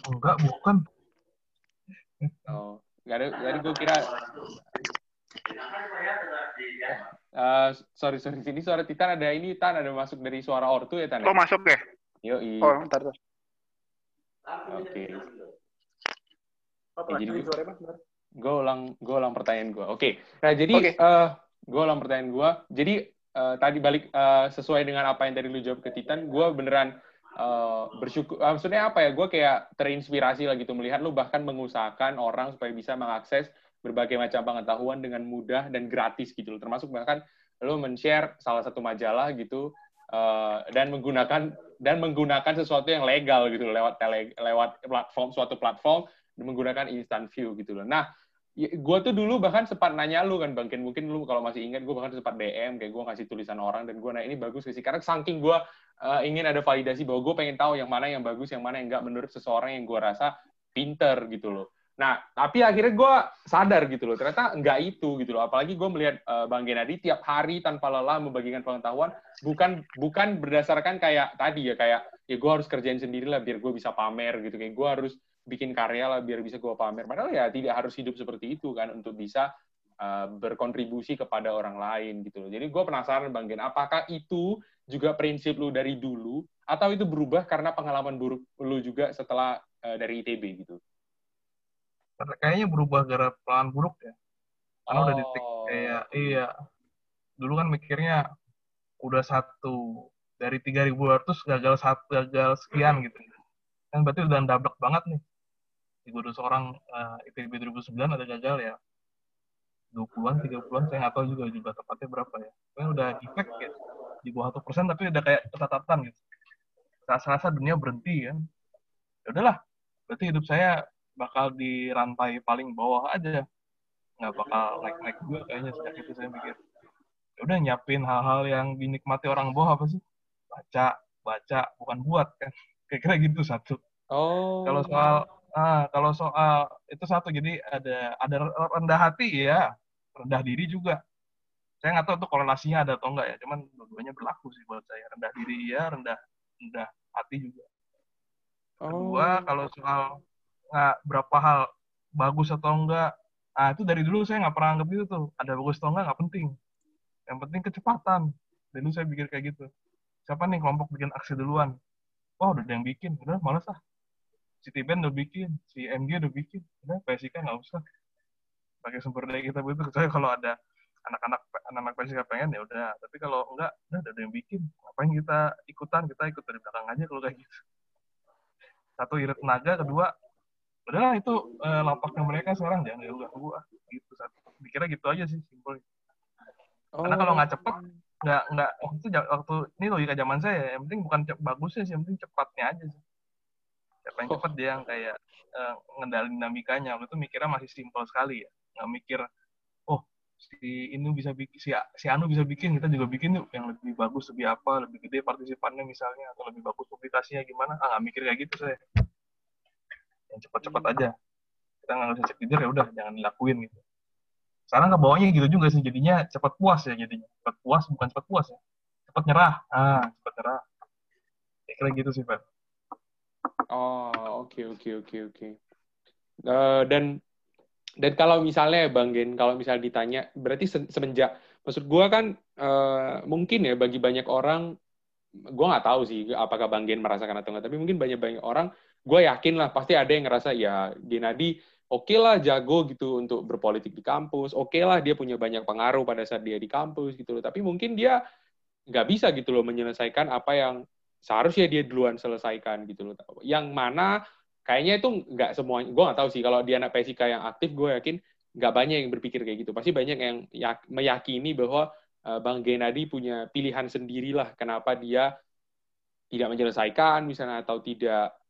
Enggak bukan. Oh nggak ada jadi gue kira Uh, sorry sorry sini suara Titan ada ini Tan ada masuk dari suara ortu ya Tan. Ya? Oh masuk ya? Yo iya. Oh ntar Oke. Okay. Ya, jadi gue ulang gue ulang pertanyaan gue. Oke. Okay. Nah jadi okay. uh, eh, gue ulang pertanyaan gue. Jadi uh, tadi balik uh, sesuai dengan apa yang tadi lu jawab ke Titan, gue beneran uh, bersyukur. Uh, maksudnya apa ya? Gue kayak terinspirasi lah gitu melihat lu bahkan mengusahakan orang supaya bisa mengakses berbagai macam pengetahuan dengan mudah dan gratis gitu loh. Termasuk bahkan lo men-share salah satu majalah gitu uh, dan menggunakan dan menggunakan sesuatu yang legal gitu loh, lewat tele, lewat platform suatu platform dan menggunakan instant view gitu loh. Nah, ya, gue tuh dulu bahkan sempat nanya lu kan bang Ken mungkin lu kalau masih ingat gue bahkan sempat DM kayak gue ngasih tulisan orang dan gue nah ini bagus sih karena saking gue uh, ingin ada validasi bahwa gue pengen tahu yang mana yang bagus yang mana yang enggak menurut seseorang yang gue rasa pinter gitu loh nah tapi akhirnya gue sadar gitu loh ternyata enggak itu gitu loh apalagi gue melihat uh, bang Genadi tiap hari tanpa lelah membagikan pengetahuan bukan bukan berdasarkan kayak tadi ya kayak ya gue harus kerjain sendiri lah biar gue bisa pamer gitu kayak gue harus bikin karya lah biar bisa gue pamer. Padahal ya tidak harus hidup seperti itu kan untuk bisa uh, berkontribusi kepada orang lain gitu loh. Jadi gue penasaran Bang Gen, apakah itu juga prinsip lu dari dulu atau itu berubah karena pengalaman buruk lu juga setelah uh, dari ITB gitu? Kayaknya berubah gara pengalaman buruk ya. Karena oh. udah titik kayak iya. Dulu kan mikirnya udah satu dari 3.200 gagal satu gagal sekian gitu kan berarti udah dablek banget nih di guru seorang uh, ITB 2009 ada gagal ya 20-an, 30-an, saya nggak tahu juga juga tepatnya berapa ya. Kan udah efek ya, di bawah satu persen, tapi udah kayak ketatapan gitu. Saya rasa dunia berhenti ya. Ya udahlah, berarti hidup saya bakal di rantai paling bawah aja. Nggak bakal naik-naik juga kayaknya sejak itu saya mikir. Ya udah nyiapin hal-hal yang dinikmati orang bawah apa sih? Baca, baca, bukan buat kan. Kira-kira gitu satu. Oh. Kalau soal ah kalau soal itu satu jadi ada ada rendah hati ya rendah diri juga saya nggak tahu tuh korelasinya ada atau enggak ya cuman dua-duanya berlaku sih buat saya rendah diri ya rendah rendah hati juga kedua oh. kalau soal nggak berapa hal bagus atau enggak. Ah itu dari dulu saya nggak pernah anggap itu tuh. Ada bagus atau enggak nggak penting. Yang penting kecepatan. Dulu saya pikir kayak gitu. Siapa nih kelompok bikin aksi duluan? Wah udah ada yang bikin. Udah malas ah si Tiben udah bikin, si MG udah bikin, udah PSIK nggak usah. Pakai sumber daya kita begitu. Kecuali kalau ada anak-anak anak-anak PSIK pengen ya udah, tapi kalau enggak, udah ada yang bikin. Ngapain kita ikutan? Kita ikut dari belakang aja kalau kayak gitu. Satu irit tenaga, kedua udahlah itu eh, lapaknya mereka sekarang jangan ya udah gua. Gitu satu pikirnya gitu aja sih simpel oh. karena kalau nggak cepet nggak nggak waktu waktu ini logika zaman saya yang penting bukan bagusnya sih yang penting cepatnya aja sih. Siapa yang cepat dia yang kayak uh, ngendalin dinamikanya. Waktu itu mikirnya masih simpel sekali ya. Nggak mikir oh si ini bisa bikin si, si Anu bisa bikin kita juga bikin yuk. Yang lebih bagus lebih apa lebih gede partisipannya misalnya atau lebih bagus publikasinya gimana. Ah nggak mikir kayak gitu saya yang cepat-cepat aja. Kita nggak usah cek jujur ya udah jangan dilakuin gitu. Sekarang ke bawahnya gitu juga sih jadinya cepat puas ya jadinya. Cepat puas bukan cepat puas ya. Cepat nyerah. Ah cepat nyerah. Ya kira gitu sih Pak. Oh, oke okay, oke okay, oke okay, oke. Uh, dan dan kalau misalnya Bang Gen, kalau misalnya ditanya, berarti semenjak maksud gue kan uh, mungkin ya bagi banyak orang, gue nggak tahu sih apakah Bang Gen merasakan atau enggak, tapi mungkin banyak banyak orang, gue yakin lah pasti ada yang ngerasa ya Genadi oke okay lah jago gitu untuk berpolitik di kampus, oke okay lah dia punya banyak pengaruh pada saat dia di kampus gitu loh, tapi mungkin dia nggak bisa gitu loh menyelesaikan apa yang seharusnya dia duluan selesaikan gitu loh. Yang mana kayaknya itu nggak semua, gue nggak tahu sih kalau dia anak PSIK yang aktif, gue yakin nggak banyak yang berpikir kayak gitu. Pasti banyak yang meyakini bahwa uh, Bang Genadi punya pilihan sendirilah kenapa dia tidak menyelesaikan misalnya atau tidak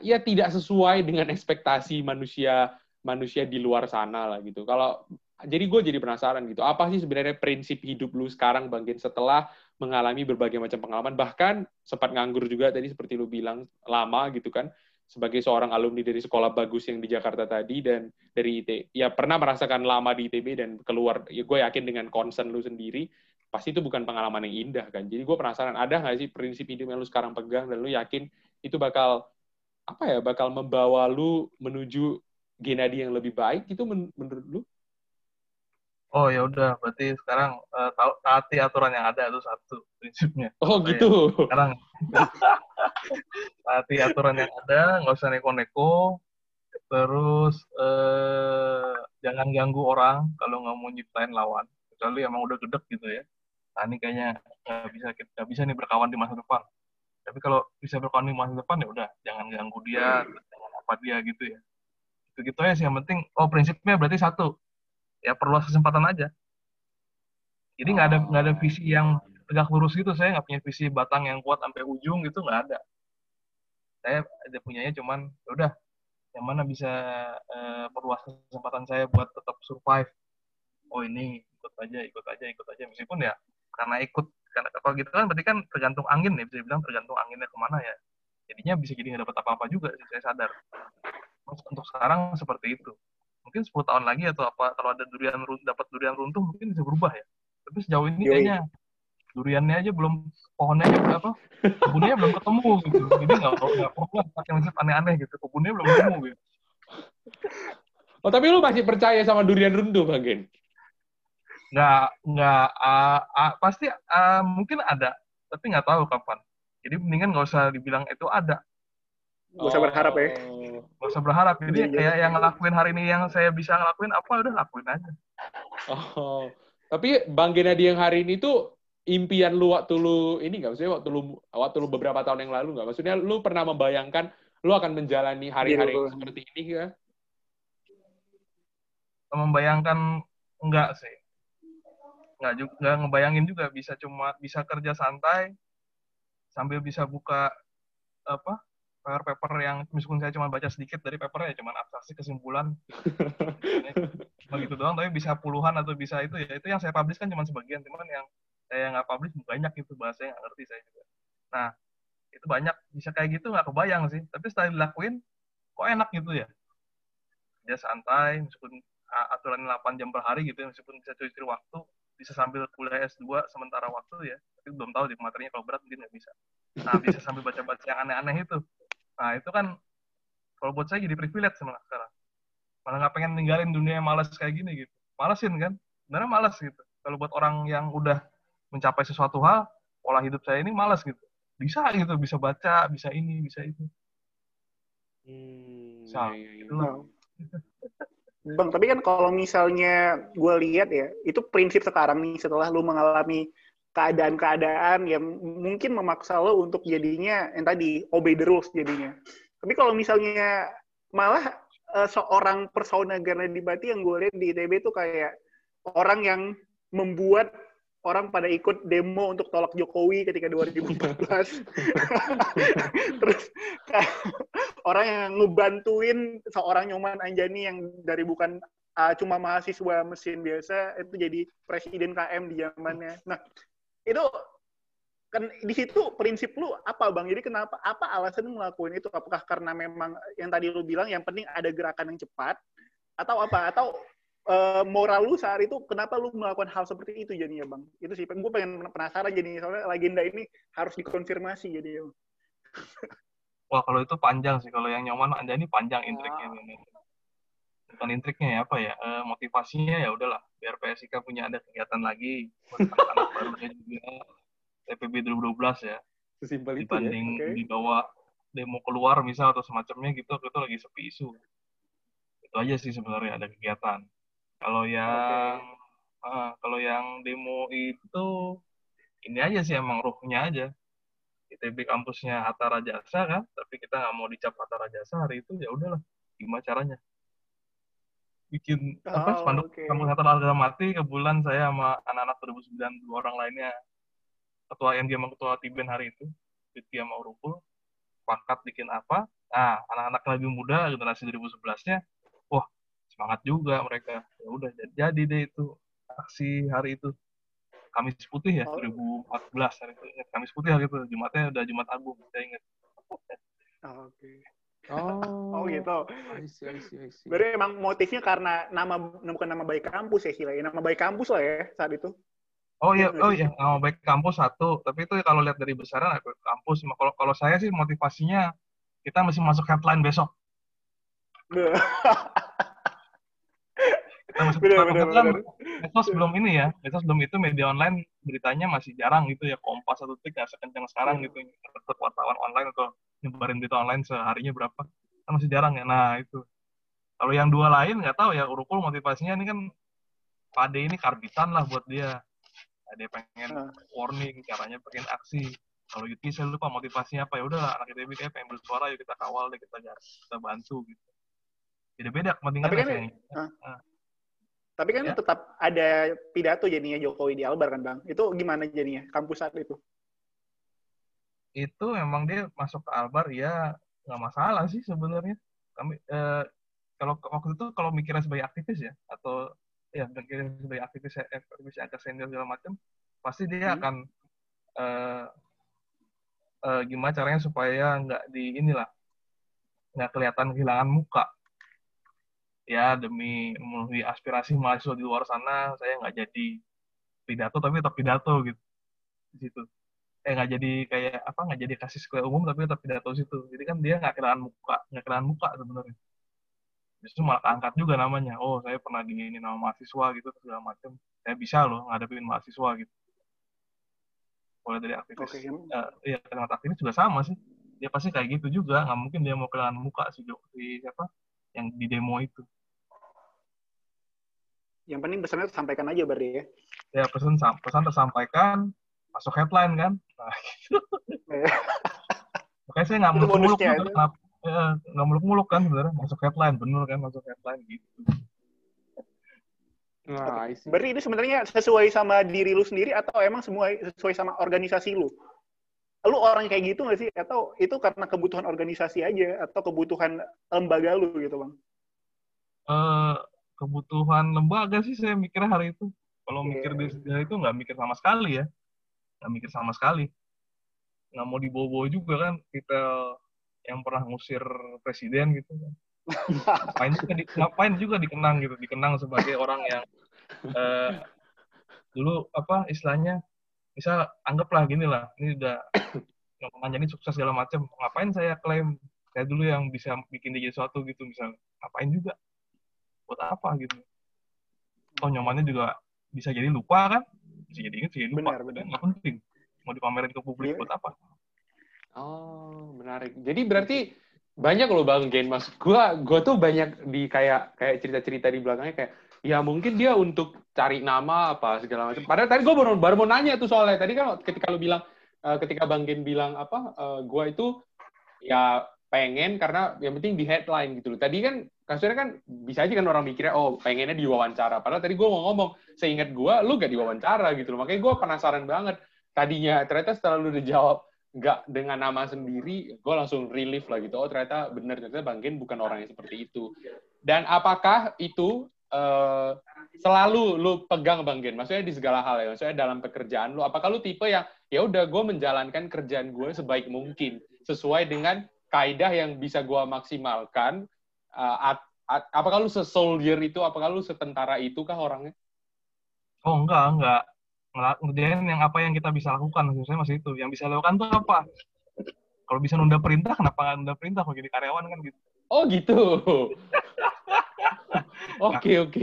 ya tidak sesuai dengan ekspektasi manusia manusia di luar sana lah gitu. Kalau jadi gue jadi penasaran gitu, apa sih sebenarnya prinsip hidup lu sekarang Bang Gen setelah mengalami berbagai macam pengalaman, bahkan sempat nganggur juga tadi seperti lu bilang, lama gitu kan, sebagai seorang alumni dari sekolah bagus yang di Jakarta tadi dan dari IT, ya pernah merasakan lama di ITB dan keluar, ya gue yakin dengan concern lu sendiri, pasti itu bukan pengalaman yang indah kan. Jadi gue penasaran, ada nggak sih prinsip hidup yang lu sekarang pegang dan lu yakin itu bakal apa ya bakal membawa lu menuju Genadi yang lebih baik itu men menurut lu? Oh ya udah, berarti sekarang uh, taati aturan yang ada itu satu prinsipnya. Oh Supaya gitu. Sekarang taati aturan yang ada, nggak usah neko-neko. Terus uh, jangan ganggu orang kalau nggak mau nyiptain lawan. Kecuali emang udah gedek gitu ya. Nah ini kayaknya nggak bisa nggak bisa nih berkawan di masa depan. Tapi kalau bisa di masa depan ya udah, jangan ganggu dia, jangan apa dia gitu ya. Itu gitu aja sih yang penting. Oh prinsipnya berarti satu, ya perluas kesempatan aja. Jadi nggak ada nggak ada visi yang tegak lurus gitu. Saya nggak punya visi batang yang kuat sampai ujung gitu nggak ada. Saya ada punyanya cuman ya udah yang mana bisa uh, perluas kesempatan saya buat tetap survive. Oh ini ikut aja ikut aja ikut aja. Meskipun ya karena ikut karena kalau gitu kan berarti kan tergantung angin ya bisa dibilang tergantung anginnya ke mana ya. Jadinya bisa jadi nggak dapat apa-apa juga sih saya sadar. Terus untuk sekarang seperti itu. Mungkin 10 tahun lagi atau apa kalau ada durian dapat durian runtuh mungkin bisa berubah ya. Tapi sejauh ini Yoi. kayaknya duriannya aja belum pohonnya aja apa kebunnya belum ketemu gitu. Jadi nggak nggak perlu pakai konsep aneh-aneh gitu. Kebunnya belum ketemu gitu. Oh, tapi lu masih percaya sama durian runtuh, Bang Gen? Nggak nggak ah, ah, pasti ah, mungkin ada tapi nggak tahu kapan jadi mendingan nggak usah dibilang itu ada Gak usah berharap ya. Oh. nggak usah berharap jadi Iya, iya. kayak yang ngelakuin hari ini yang saya bisa ngelakuin apa udah lakuin aja Oh. Tapi Bang Genadi yang hari ini tuh impian lu waktu lu ini nggak maksudnya waktu lu waktu lu beberapa tahun yang lalu nggak maksudnya lu pernah membayangkan lu akan menjalani hari-hari Iya, seperti ini ya? membayangkan enggak sih nggak juga nggak ngebayangin juga bisa cuma bisa kerja santai sambil bisa buka apa paper-paper yang meskipun saya cuma baca sedikit dari papernya cuma abstraksi kesimpulan. Begitu doang tapi bisa puluhan atau bisa itu ya. Itu yang saya publish kan cuma sebagian cuman yang saya nggak publish banyak itu bahasanya nggak ngerti saya juga. Nah itu banyak bisa kayak gitu nggak kebayang sih. Tapi setelah dilakuin kok enak gitu ya? Dia santai meskipun aturan 8 jam per hari gitu ya meskipun bisa cuci waktu bisa sambil kuliah S2 sementara waktu ya tapi belum tahu di materinya kalau berat mungkin nggak bisa. Nah bisa sambil baca-baca yang aneh-aneh itu. Nah itu kan kalau buat saya jadi privilege malah sekarang. Malah nggak pengen ninggalin dunia yang malas kayak gini gitu. Malesin kan? Sebenarnya malas gitu. Kalau buat orang yang udah mencapai sesuatu hal pola hidup saya ini malas gitu. Bisa gitu bisa baca bisa ini bisa itu. Hmm, iya, iya, iya. itu lah. Bang, tapi kan kalau misalnya gue lihat ya, itu prinsip sekarang nih setelah lu mengalami keadaan-keadaan yang mungkin memaksa lo untuk jadinya yang tadi obey the rules jadinya. Tapi kalau misalnya malah eh, seorang persona Garnadi Bati yang gue lihat di ITB itu kayak orang yang membuat orang pada ikut demo untuk tolak Jokowi ketika 2014. Terus orang yang ngebantuin seorang Nyoman Anjani yang dari bukan uh, cuma mahasiswa mesin biasa itu jadi presiden KM di zamannya. Nah, itu kan di situ prinsip lu apa bang? Jadi kenapa apa alasan lu ngelakuin itu? Apakah karena memang yang tadi lu bilang yang penting ada gerakan yang cepat atau apa? Atau eh, moral lu saat itu kenapa lu melakukan hal seperti itu jadinya bang? Itu sih, gue pengen penasaran jadinya soalnya legenda ini harus dikonfirmasi jadi. Wah kalau itu panjang sih. Kalau yang nyaman anda ini panjang intriknya. ini. Bukan intriknya ya apa ya? eh, motivasinya ya udahlah. Biar PSIK punya ada kegiatan lagi. Buat anak-anak barunya juga. TPB 2012 ya. Sesimpel itu ya. Dibanding oke. dibawa demo keluar misal atau semacamnya gitu. Itu lagi sepi isu. Itu aja sih sebenarnya ada kegiatan. Kalau yang ah, kalau yang demo itu ini aja sih emang ruhnya aja. ITB kampusnya Hatta Rajasa kan, tapi kita nggak mau dicap Hatta Rajasa hari itu ya udahlah, gimana caranya? Bikin apa Oh, spanduk oke. kampus Hatta Rajasa mati, kebetulan saya sama anak-anak 2009 dua orang lainnya ketua MG sama ketua Tiben hari itu, Rizky sama Urukul, sepakat bikin apa? Nah, anak-anak yang lebih muda generasi 2011-nya, wah semangat juga mereka. Ya udah jadi, jadi deh itu aksi hari itu. Kamis Putih ya, Oh. 2014 hari itu. Ingat, Kamis Putih hari itu. Jumatnya udah Jumat Agung, saya ingat. Oh, Oke. Oh, Oh gitu. I see, I see, I see. Berarti emang motifnya karena nama bukan nama baik kampus ya sih nama baik kampus lah ya saat itu. Oh iya, oh iya. nama baik kampus satu. Tapi itu kalau lihat dari besaran aku kampus. Kalau kalau saya sih motivasinya kita mesti masuk headline besok. Bener, bener, bener. Medsos belum ini ya, medsos belum itu media online beritanya masih jarang gitu ya. Kompas atau tik nggak sekencang sekarang Iya. gitu. Wartawan online atau nyebarin berita online seharinya berapa. Kan masih jarang ya. Nah itu. Kalau yang dua lain nggak tahu ya. Urukul motivasinya ini kan Pade ini karbitan lah buat dia. Ada pengen Ah. warning, caranya pengen aksi. Kalau Yuki saya lupa motivasinya apa ya udah anak ITB kayak pengen bersuara yuk kita kawal deh kita kita bantu gitu. Beda-beda kepentingannya Tapi kan- kayaknya. Tapi kan Ya. tetap ada pidato jadinya Jokowi di Albar kan bang. Itu gimana jadinya kampus saat itu? itu memang dia masuk ke Albar ya nggak masalah sih sebenarnya kami eh, kalau waktu itu kalau mikirnya sebagai aktivis ya atau ya mikirnya sebagai aktivis aktivis agak senior segala macam pasti dia hmm. akan uh, uh, gimana caranya supaya nggak di inilah nggak kelihatan kehilangan muka ya demi memenuhi aspirasi mahasiswa di luar sana saya nggak jadi pidato tapi tetap pidato gitu di situ. Eh nggak jadi kayak apa nggak jadi kasih sekolah umum tapi tetap pidato situ. Jadi kan dia nggak kehilangan muka nggak kehilangan muka sebenarnya. Justru malah angkat juga namanya. Oh saya pernah di ini nama mahasiswa gitu segala macam saya bisa loh ngadepin mahasiswa gitu. Mulai dari aktivis okay. uh, ya kalimat aktivis juga sama sih. Dia pasti kayak gitu juga. Nggak mungkin dia mau kehilangan muka si, si siapa? Yang di demo itu yang penting pesannya tersampaikan aja berarti ya. Ya pesan pesan tersampaikan masuk headline kan? Nah, gitu. makanya saya nggak muluk-muluk kan, nggak muluk-muluk kan sebenarnya. Masuk headline bener kan masuk headline gitu. Nah, Berarti itu sebenarnya sesuai sama diri lu sendiri atau emang semua sesuai sama organisasi lu? lu orang kayak gitu nggak sih? Atau itu karena kebutuhan organisasi aja atau kebutuhan lembaga lu gitu bang? Uh, kebutuhan lembaga sih saya mikirnya hari itu. Kalau yeah. mikir dari itu nggak mikir sama sekali ya. Nggak mikir sama sekali. Nggak mau dibawa-bawa juga kan kita yang pernah ngusir presiden gitu kan. Ngapain juga di, ngapain juga dikenang gitu dikenang sebagai orang yang uh, dulu apa istilahnya bisa anggaplah gini lah ini udah ini sukses segala macam ngapain saya klaim saya dulu yang bisa bikin dia sesuatu gitu misal ngapain juga buat apa gitu. Oh nyamannya juga bisa jadi lupa kan? Bisa jadi ingat bisa jadi lupa. Benar, benar. nggak penting. Mau dipamerin ke publik yeah. buat apa. Oh menarik. Jadi berarti banyak loh bang Gen mas. Gue gue tuh banyak di kayak kayak cerita cerita di belakangnya kayak ya mungkin dia untuk cari nama apa segala macam. Padahal tadi gue baru baru mau nanya tuh soalnya. Tadi kan ketika lu bilang uh, ketika Bang Gen bilang apa uh, eh, gue itu ya pengen karena yang penting di headline gitu loh. Tadi kan kasusnya kan bisa aja kan orang mikirnya oh pengennya diwawancara. Padahal tadi gue mau ngomong seingat gue lu gak diwawancara gitu loh. Makanya gue penasaran banget. Tadinya ternyata setelah lu udah jawab nggak dengan nama sendiri, gue langsung relief lah gitu. Oh ternyata benar ternyata Bang Gen bukan orang yang seperti itu. Dan apakah itu uh, selalu lu pegang Bang Gen? Maksudnya di segala hal ya. Maksudnya dalam pekerjaan lu, apakah lu tipe yang ya udah gue menjalankan kerjaan gue sebaik mungkin sesuai dengan kaidah yang bisa gue maksimalkan? Uh, at, at, apakah lu se-soldier itu? Apakah lu setentara itu kah orangnya? Oh enggak, enggak. Ngerjain yang apa yang kita bisa lakukan, maksudnya masih itu. Yang bisa lakukan tuh apa? Kalau bisa nunda perintah, kenapa nggak nunda perintah? Kalau jadi karyawan kan gitu. Oh gitu. Oke oke.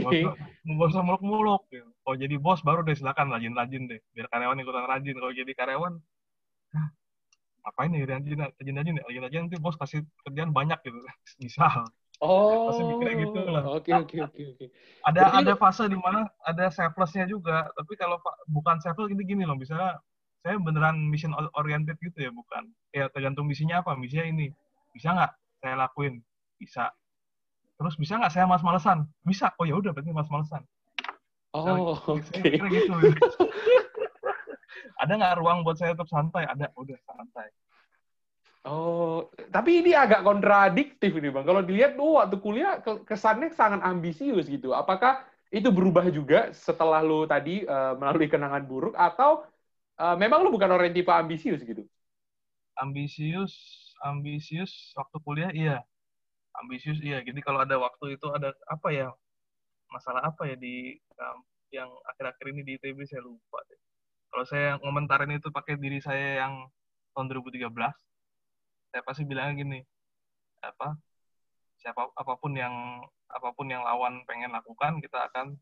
Nggak usah muluk-muluk. Gitu. Kalau jadi bos baru deh silakan rajin-rajin deh. Biar karyawan ikutan rajin. Kalau jadi karyawan, ngapain nih rajin-rajin ya? Rajin-rajin nanti bos kasih kerjaan banyak gitu. Misal. Oh. Pasti mikirnya gitu lah. Oke oke oke oke. Ada Jadi, ada fase di mana ada selflessnya juga. Tapi kalau bukan selfless gini gini loh. Misalnya saya beneran mission oriented gitu ya bukan. Ya tergantung misinya apa. Misinya ini bisa nggak saya lakuin? Bisa terus bisa nggak saya mas-malesan bisa oh ya udah berarti mas-malesan oh oke okay. gitu ada nggak ruang buat saya tetap santai ada udah santai Oh, tapi ini agak kontradiktif ini bang. Kalau dilihat tuh waktu kuliah kesannya sangat ambisius gitu. Apakah itu berubah juga setelah lu tadi uh, melalui kenangan buruk atau uh, memang lu bukan orang tipe ambisius gitu? Ambisius, ambisius waktu kuliah iya ambisius iya jadi kalau ada waktu itu ada apa ya masalah apa ya di um, yang akhir-akhir ini di ITB saya lupa deh. Kalau saya ngomentarin itu pakai diri saya yang tahun 2013, saya pasti bilang gini, apa siapa apa pun yang apa pun yang lawan pengen lakukan, kita akan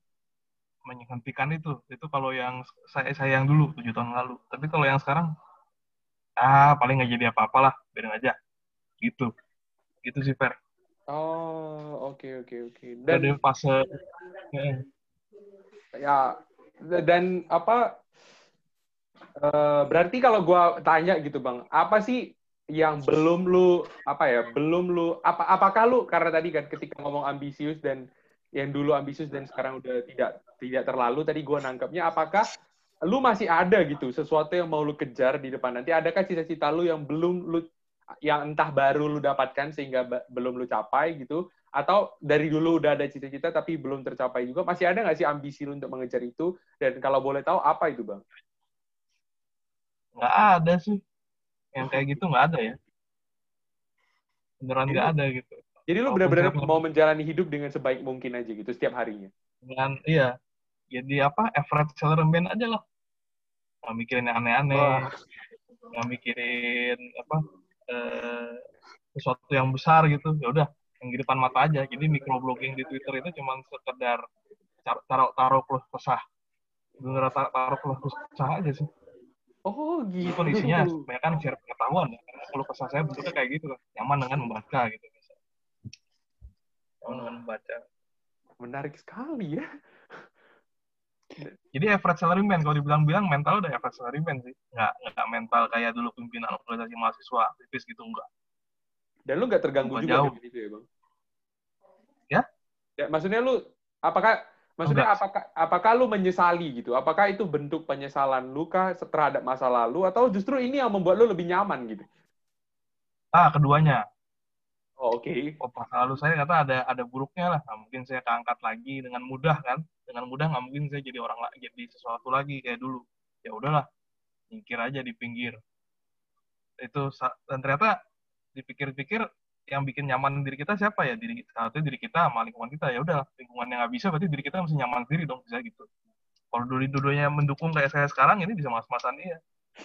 menghentikan itu. Itu kalau yang saya saya yang dulu tujuh tahun lalu. Tapi kalau yang sekarang, ah paling nggak jadi apa-apalah, biarin aja. Gitu. Gitu sih Fer. Oh, oke okay, oke okay, oke. Okay. Dan Ada fase ya. ya dan apa uh, berarti kalau gua tanya gitu, Bang, apa sih yang belum lu apa ya, belum lu apa apakah lu karena tadi kan ketika ngomong ambisius dan yang dulu ambisius dan sekarang udah tidak tidak terlalu tadi gua nangkepnya apakah lu masih ada gitu sesuatu yang mau lu kejar di depan nanti? Adakah cita-cita lu yang belum lu yang entah baru lu dapatkan sehingga belum lu capai gitu? Atau dari dulu udah ada cita-cita tapi belum tercapai juga masih ada nggak sih ambisi lu untuk mengejar itu? Dan kalau boleh tahu apa itu bang? Nggak ada sih. Yang kayak gitu nggak ada ya. Beneran nggak ada gitu. jadi lu benar-benar mau menjalani hidup dengan sebaik mungkin aja gitu setiap harinya? Dengan iya. Jadi apa? Average salaryman aja lah. Nggak mikirin yang aneh-aneh. Nggak mikirin apa eh, sesuatu yang besar gitu. Ya udah yang di depan mata aja. Jadi microblogging di Twitter itu cuma sekedar taruh taruh plus kesah. Bener taruh plus kesah aja sih Oh gitu. Kondisinya banyak kan share pengetahuan ya. Karena kalau kesah saya bentuknya kayak gitu nyaman dengan membaca gitu. Nyaman dengan membaca. Menarik sekali ya. Jadi average salaryman kalau dibilang-bilang mental udah average salaryman sih. Nggak, nggak mental kayak dulu pimpinan organisasi mahasiswa aktivis gitu enggak. Dan lu nggak terganggu juga jauh. gitu ya bang? Ya? Ya maksudnya lu apakah Maksudnya Enggak. apakah apakah lu menyesali gitu? Apakah itu bentuk penyesalan lu kah terhadap masa lalu atau justru ini yang membuat lu lebih nyaman gitu? Ah, keduanya. Oh, oke. Okay. Oh, masa lalu saya kata ada ada buruknya lah. Nah, mungkin saya keangkat lagi dengan mudah kan? Dengan mudah nggak mungkin saya jadi orang lagi jadi sesuatu lagi kayak dulu. Ya udahlah, nyingkir aja di pinggir. Itu dan ternyata dipikir-pikir yang bikin nyaman diri kita siapa ya? Diri satu diri kita sama lingkungan kita. Ya udah lingkungan yang nggak bisa berarti diri kita mesti nyaman sendiri dong bisa gitu. Kalau dulu dulunya mendukung kayak saya sekarang ini bisa mas-masan dia.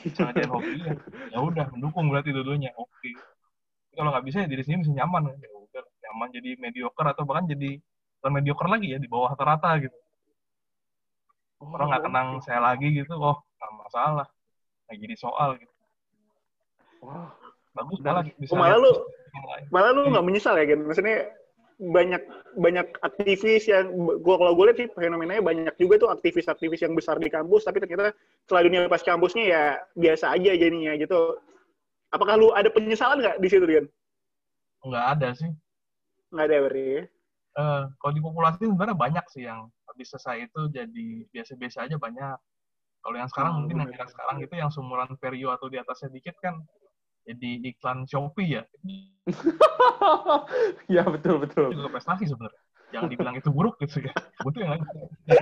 Bisa ngajarin hobinya ya udah mendukung berarti dulunya oke okay. kalau nggak bisa ya diri sendiri mesti nyaman. Ya udah nyaman jadi mediocre atau bahkan jadi bukan mediocre lagi ya di bawah rata-rata gitu. Oh, orang nggak kenang saya lagi gitu oh nggak masalah. Lagi di soal gitu. Wah bagus malah bisa malah lu malah lu nggak menyesal ya kan maksudnya banyak banyak aktivis yang gua kalau gue lihat sih fenomenanya banyak juga tuh aktivis-aktivis yang besar di kampus tapi ternyata setelah dunia pas kampusnya ya biasa aja jadinya gitu. Apakah lu ada penyesalan nggak di situ kan nggak ada sih. Nggak ada berarti ya? uh, kalau di populasi sebenarnya banyak sih yang habis selesai itu jadi biasa-biasa aja banyak. Kalau yang sekarang oh, mungkin yang sekarang itu yang sumuran perio atau di atasnya dikit kan jadi iklan Shopee ya. ya betul betul. Itu juga prestasi sebenarnya. Jangan dibilang itu buruk gitu ya. Butuh yang lain.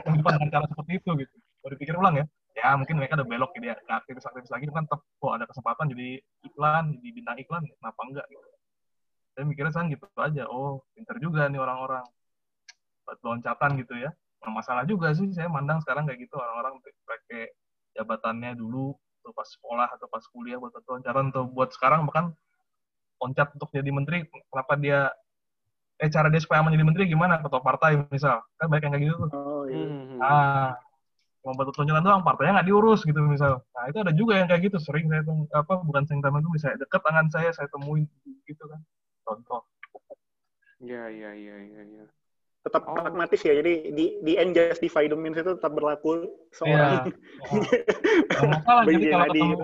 dengan cara seperti itu gitu. Kalau dipikir ulang ya, ya mungkin mereka ada belok gitu ya. Ke aktivis-aktivis lagi kan tetap kok ada kesempatan jadi iklan, jadi bintang iklan, kenapa enggak gitu. Saya mikirnya kan gitu aja. Oh, pinter juga nih orang-orang. Buat loncatan gitu ya. Nah, masalah juga sih saya mandang sekarang kayak gitu orang-orang pakai jabatannya dulu atau pas sekolah atau pas kuliah buat loncatan atau buat sekarang bahkan loncat untuk jadi menteri kenapa dia eh cara dia supaya menjadi menteri gimana? Ketua partai misal. Kan banyak yang kayak gitu tuh. Oh, iya. Hmm. ah mau buat loncat doang partainya nggak diurus gitu misal. Nah itu ada juga yang kayak gitu sering saya tuh apa bukan sering teman itu bisa deket tangan saya saya temuin gitu kan. Contoh. Iya, iya, iya, iya, iya tetap oh. pragmatis ya. Jadi di di end justify the means itu tetap berlaku seorang. Yeah. Oh. masalah. jadi kalau ketemu,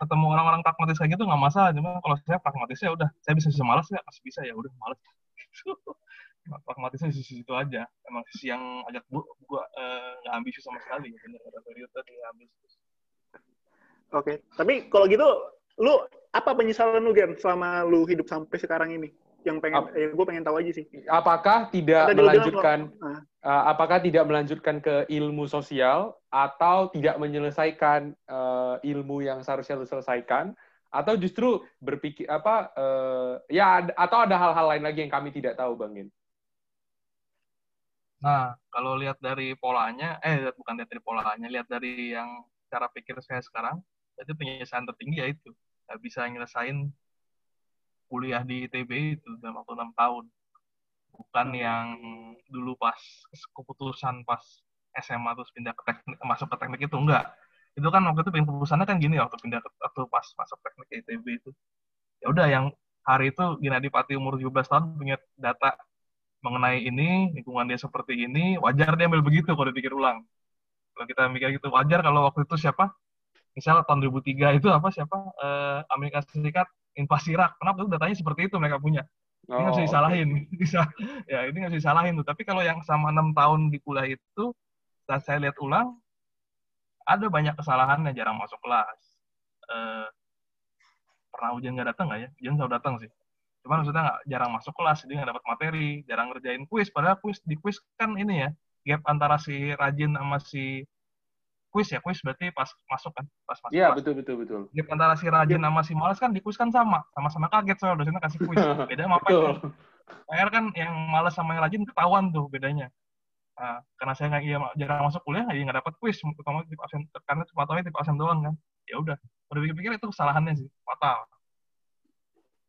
ketemu orang-orang pragmatis kayak gitu nggak masalah. Cuma kalau saya pragmatis ya udah, saya bisa bisa malas ya, masih bisa ya udah malas. pragmatisnya di sisi itu aja. Emang sisi yang ajak bu, gua eh, nggak uh, ambisius sama sekali. Bener kata periode tadi ambisius. Oke, okay. tapi kalau gitu, lu apa penyesalan lu Gem selama lu hidup sampai sekarang ini? Yang pengen Ap yang gue pengen tahu aja sih. Apakah tidak Ada melanjutkan uh, apakah tidak melanjutkan ke ilmu sosial atau tidak menyelesaikan uh, ilmu yang seharusnya lu selesaikan atau justru berpikir apa uh, ya atau ada hal-hal lain lagi yang kami tidak tahu Bang Gin? Nah, kalau lihat dari polanya, eh bukan lihat dari polanya, lihat dari yang cara pikir saya sekarang, itu penyesalan tertinggi ya itu. Nggak bisa nyelesain kuliah di ITB itu dalam waktu enam tahun. Bukan yang dulu pas keputusan pas SMA terus pindah ke teknik masuk ke teknik itu enggak. Itu kan waktu itu keputusannya kan gini waktu pindah ke waktu pas masuk teknik ITB itu. Ya udah yang hari itu Gina Pati umur 17 tahun punya data mengenai ini lingkungan dia seperti ini wajar dia ambil begitu kalau dipikir ulang. Kalau kita mikir gitu wajar kalau waktu itu siapa? Misal tahun 2003 itu apa siapa? Eh, Amerika Serikat invasi Irak. Kenapa tuh datanya seperti itu mereka punya? Ini nggak bisa oh, disalahin. Bisa, ya ini nggak bisa disalahin tuh. Tapi kalau yang sama enam tahun di kuliah itu, saat saya lihat ulang, ada banyak kesalahan yang jarang masuk kelas. Eh, pernah ujian nggak datang nggak ya ujian selalu datang sih cuman maksudnya nggak jarang masuk kelas jadi nggak dapat materi jarang ngerjain kuis padahal kuis di kuis kan ini ya gap antara si rajin sama si kuis ya kuis berarti pas masuk kan pas masuk Iya, betul betul betul. gap antara si rajin sama si malas kan di kuis kan sama sama-sama kaget soal dosennya kasih kuis. Beda sama apa Betul. PR kan yang malas sama yang rajin ketahuan tuh bedanya. Nah, karena saya nggak iya jarang masuk kuliah jadi nggak dapat kuis. Terutama tip absen karena cuma tahu tip absen doang kan. Ya udah udah pikir-pikir itu kesalahannya sih fatal.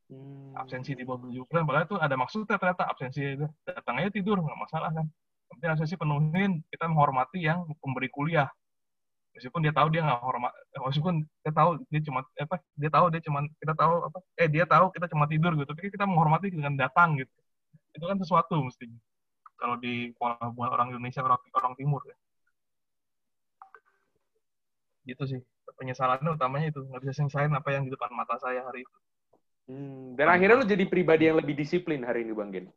Hmm. absensi di bawah tujuh bulan padahal itu ada maksudnya ternyata absensi itu. Datang aja tidur nggak masalah kan. Tapi absensi penuhin kita menghormati yang pemberi kuliah meskipun dia tahu dia nggak hormat meskipun dia tahu dia cuma apa dia tahu dia cuma kita tahu apa eh dia tahu kita cuma tidur gitu tapi kita menghormati dengan datang gitu itu kan sesuatu mestinya kalau di pola hubungan orang Indonesia orang orang Timur ya gitu sih penyesalannya utamanya itu nggak bisa selesaiin apa yang di depan mata saya hari itu Hmm, Dan akhirnya lu jadi pribadi yang lebih disiplin hari ini, Bang Gen.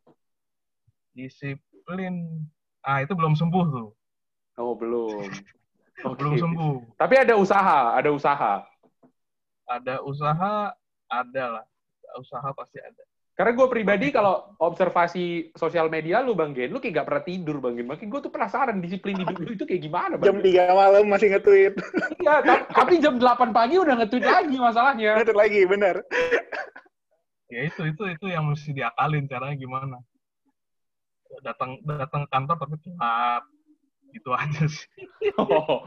disiplin ah itu belum sembuh tuh Oh, belum. Oke. belum sembuh Tapi ada usaha, ada usaha. ada usaha ada lah usaha pasti ada Karena gue pribadi kalau observasi sosial media lu Bang Gen, lu kayak gak pernah tidur Bang Gen. Makin gue tuh penasaran disiplin hidup lu itu kayak gimana Jam Bang Gen. 3 malam masih nge-tweet. Iya, ta- tapi jam 8 pagi udah nge-tweet lagi masalahnya. Nge-tweet lagi, bener. ya itu itu itu yang mesti diakalin caranya gimana datang datang kantor tapi telat gitu aja sih Oh.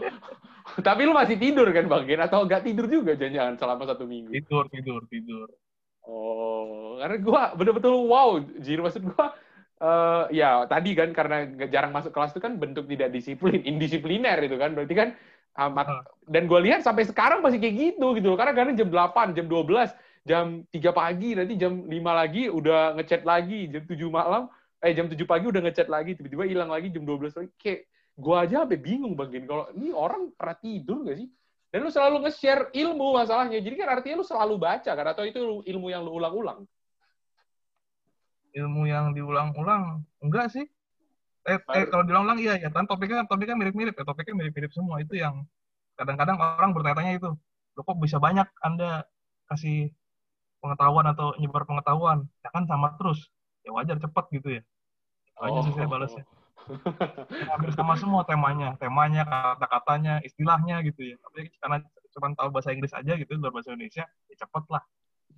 Tapi lu masih tidur kan Bang Gen? Atau gak tidur juga jangan-jangan selama satu minggu? tidur tidur tidur Oh, karena gua betul-betul wow, Jir maksud gua eh ya tadi kan karena nggak jarang masuk kelas itu kan bentuk tidak disiplin, indisipliner itu kan. Berarti kan amat Ah. dan gue lihat sampai sekarang masih kayak gitu gitu loh. Karena kadang jam 8, jam 12, jam 3 pagi, nanti jam 5 lagi udah ngechat lagi, jam 7 malam, eh jam 7 pagi udah ngechat lagi, tiba-tiba hilang lagi jam 12 lagi. Kayak gua aja sampai bingung bagian kalau ini orang pernah tidur gak sih? Dan lu selalu nge-share ilmu masalahnya. Jadi kan artinya lu selalu baca kan? Atau itu ilmu yang lu ulang-ulang. ilmu yang diulang-ulang? Enggak sih. Eh, eh kalau diulang-ulang iya ya kan topiknya topiknya mirip-mirip ya. Topiknya mirip-mirip semua. Itu yang kadang-kadang orang bertanya-tanya itu lo kok bisa banyak anda kasih pengetahuan atau nyebar pengetahuan? Ya kan sama terus. Ya wajar cepet gitu ya. Itu aja sih saya balasnya. Ya, hampir sama semua temanya. Temanya kata-katanya istilahnya gitu ya. Tapi karena cuma tahu bahasa Inggris aja gitu luar bahasa Indonesia ya cepet lah.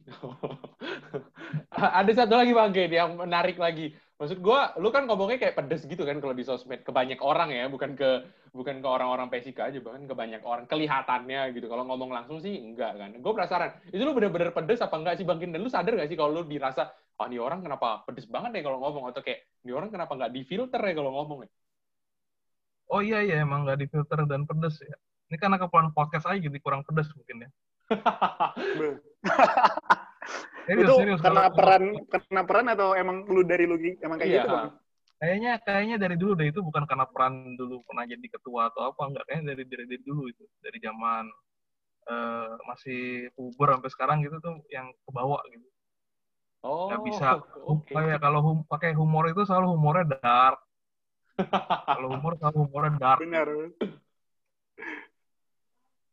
Ada satu lagi Bang Gen yang menarik lagi. Maksud gua, lu kan ngomongnya kayak pedes gitu kan kalau di sosmed ke banyak orang ya, bukan ke bukan ke orang-orang PSIK aja, bahkan ke banyak orang kelihatannya gitu. Kalau ngomong langsung sih enggak kan. Gue penasaran, itu lu bener-bener pedes apa enggak sih Bang Gen? Dan lu sadar gak sih kalau lu dirasa, oh ini orang kenapa pedes banget ya kalau ngomong atau kayak ini orang kenapa nggak difilter ya kalau ngomong ya? oh iya iya emang nggak difilter dan pedes ya ini karena keperluan podcast aja jadi kurang pedes mungkin ya Serius, itu serius. karena Kalau- peran karena peran atau emang lu dari lu emang kayak Iya. gitu bang? Kayaknya kayaknya dari dulu deh itu bukan karena peran dulu pernah jadi ketua atau apa enggak kayaknya dari dari, dari dulu itu dari zaman eh, masih puber sampai sekarang gitu tuh yang kebawa gitu Oh, nggak bisa oke. kayak kalau hum, pakai humor itu selalu humornya dark kalau humor selalu humornya dark Benar.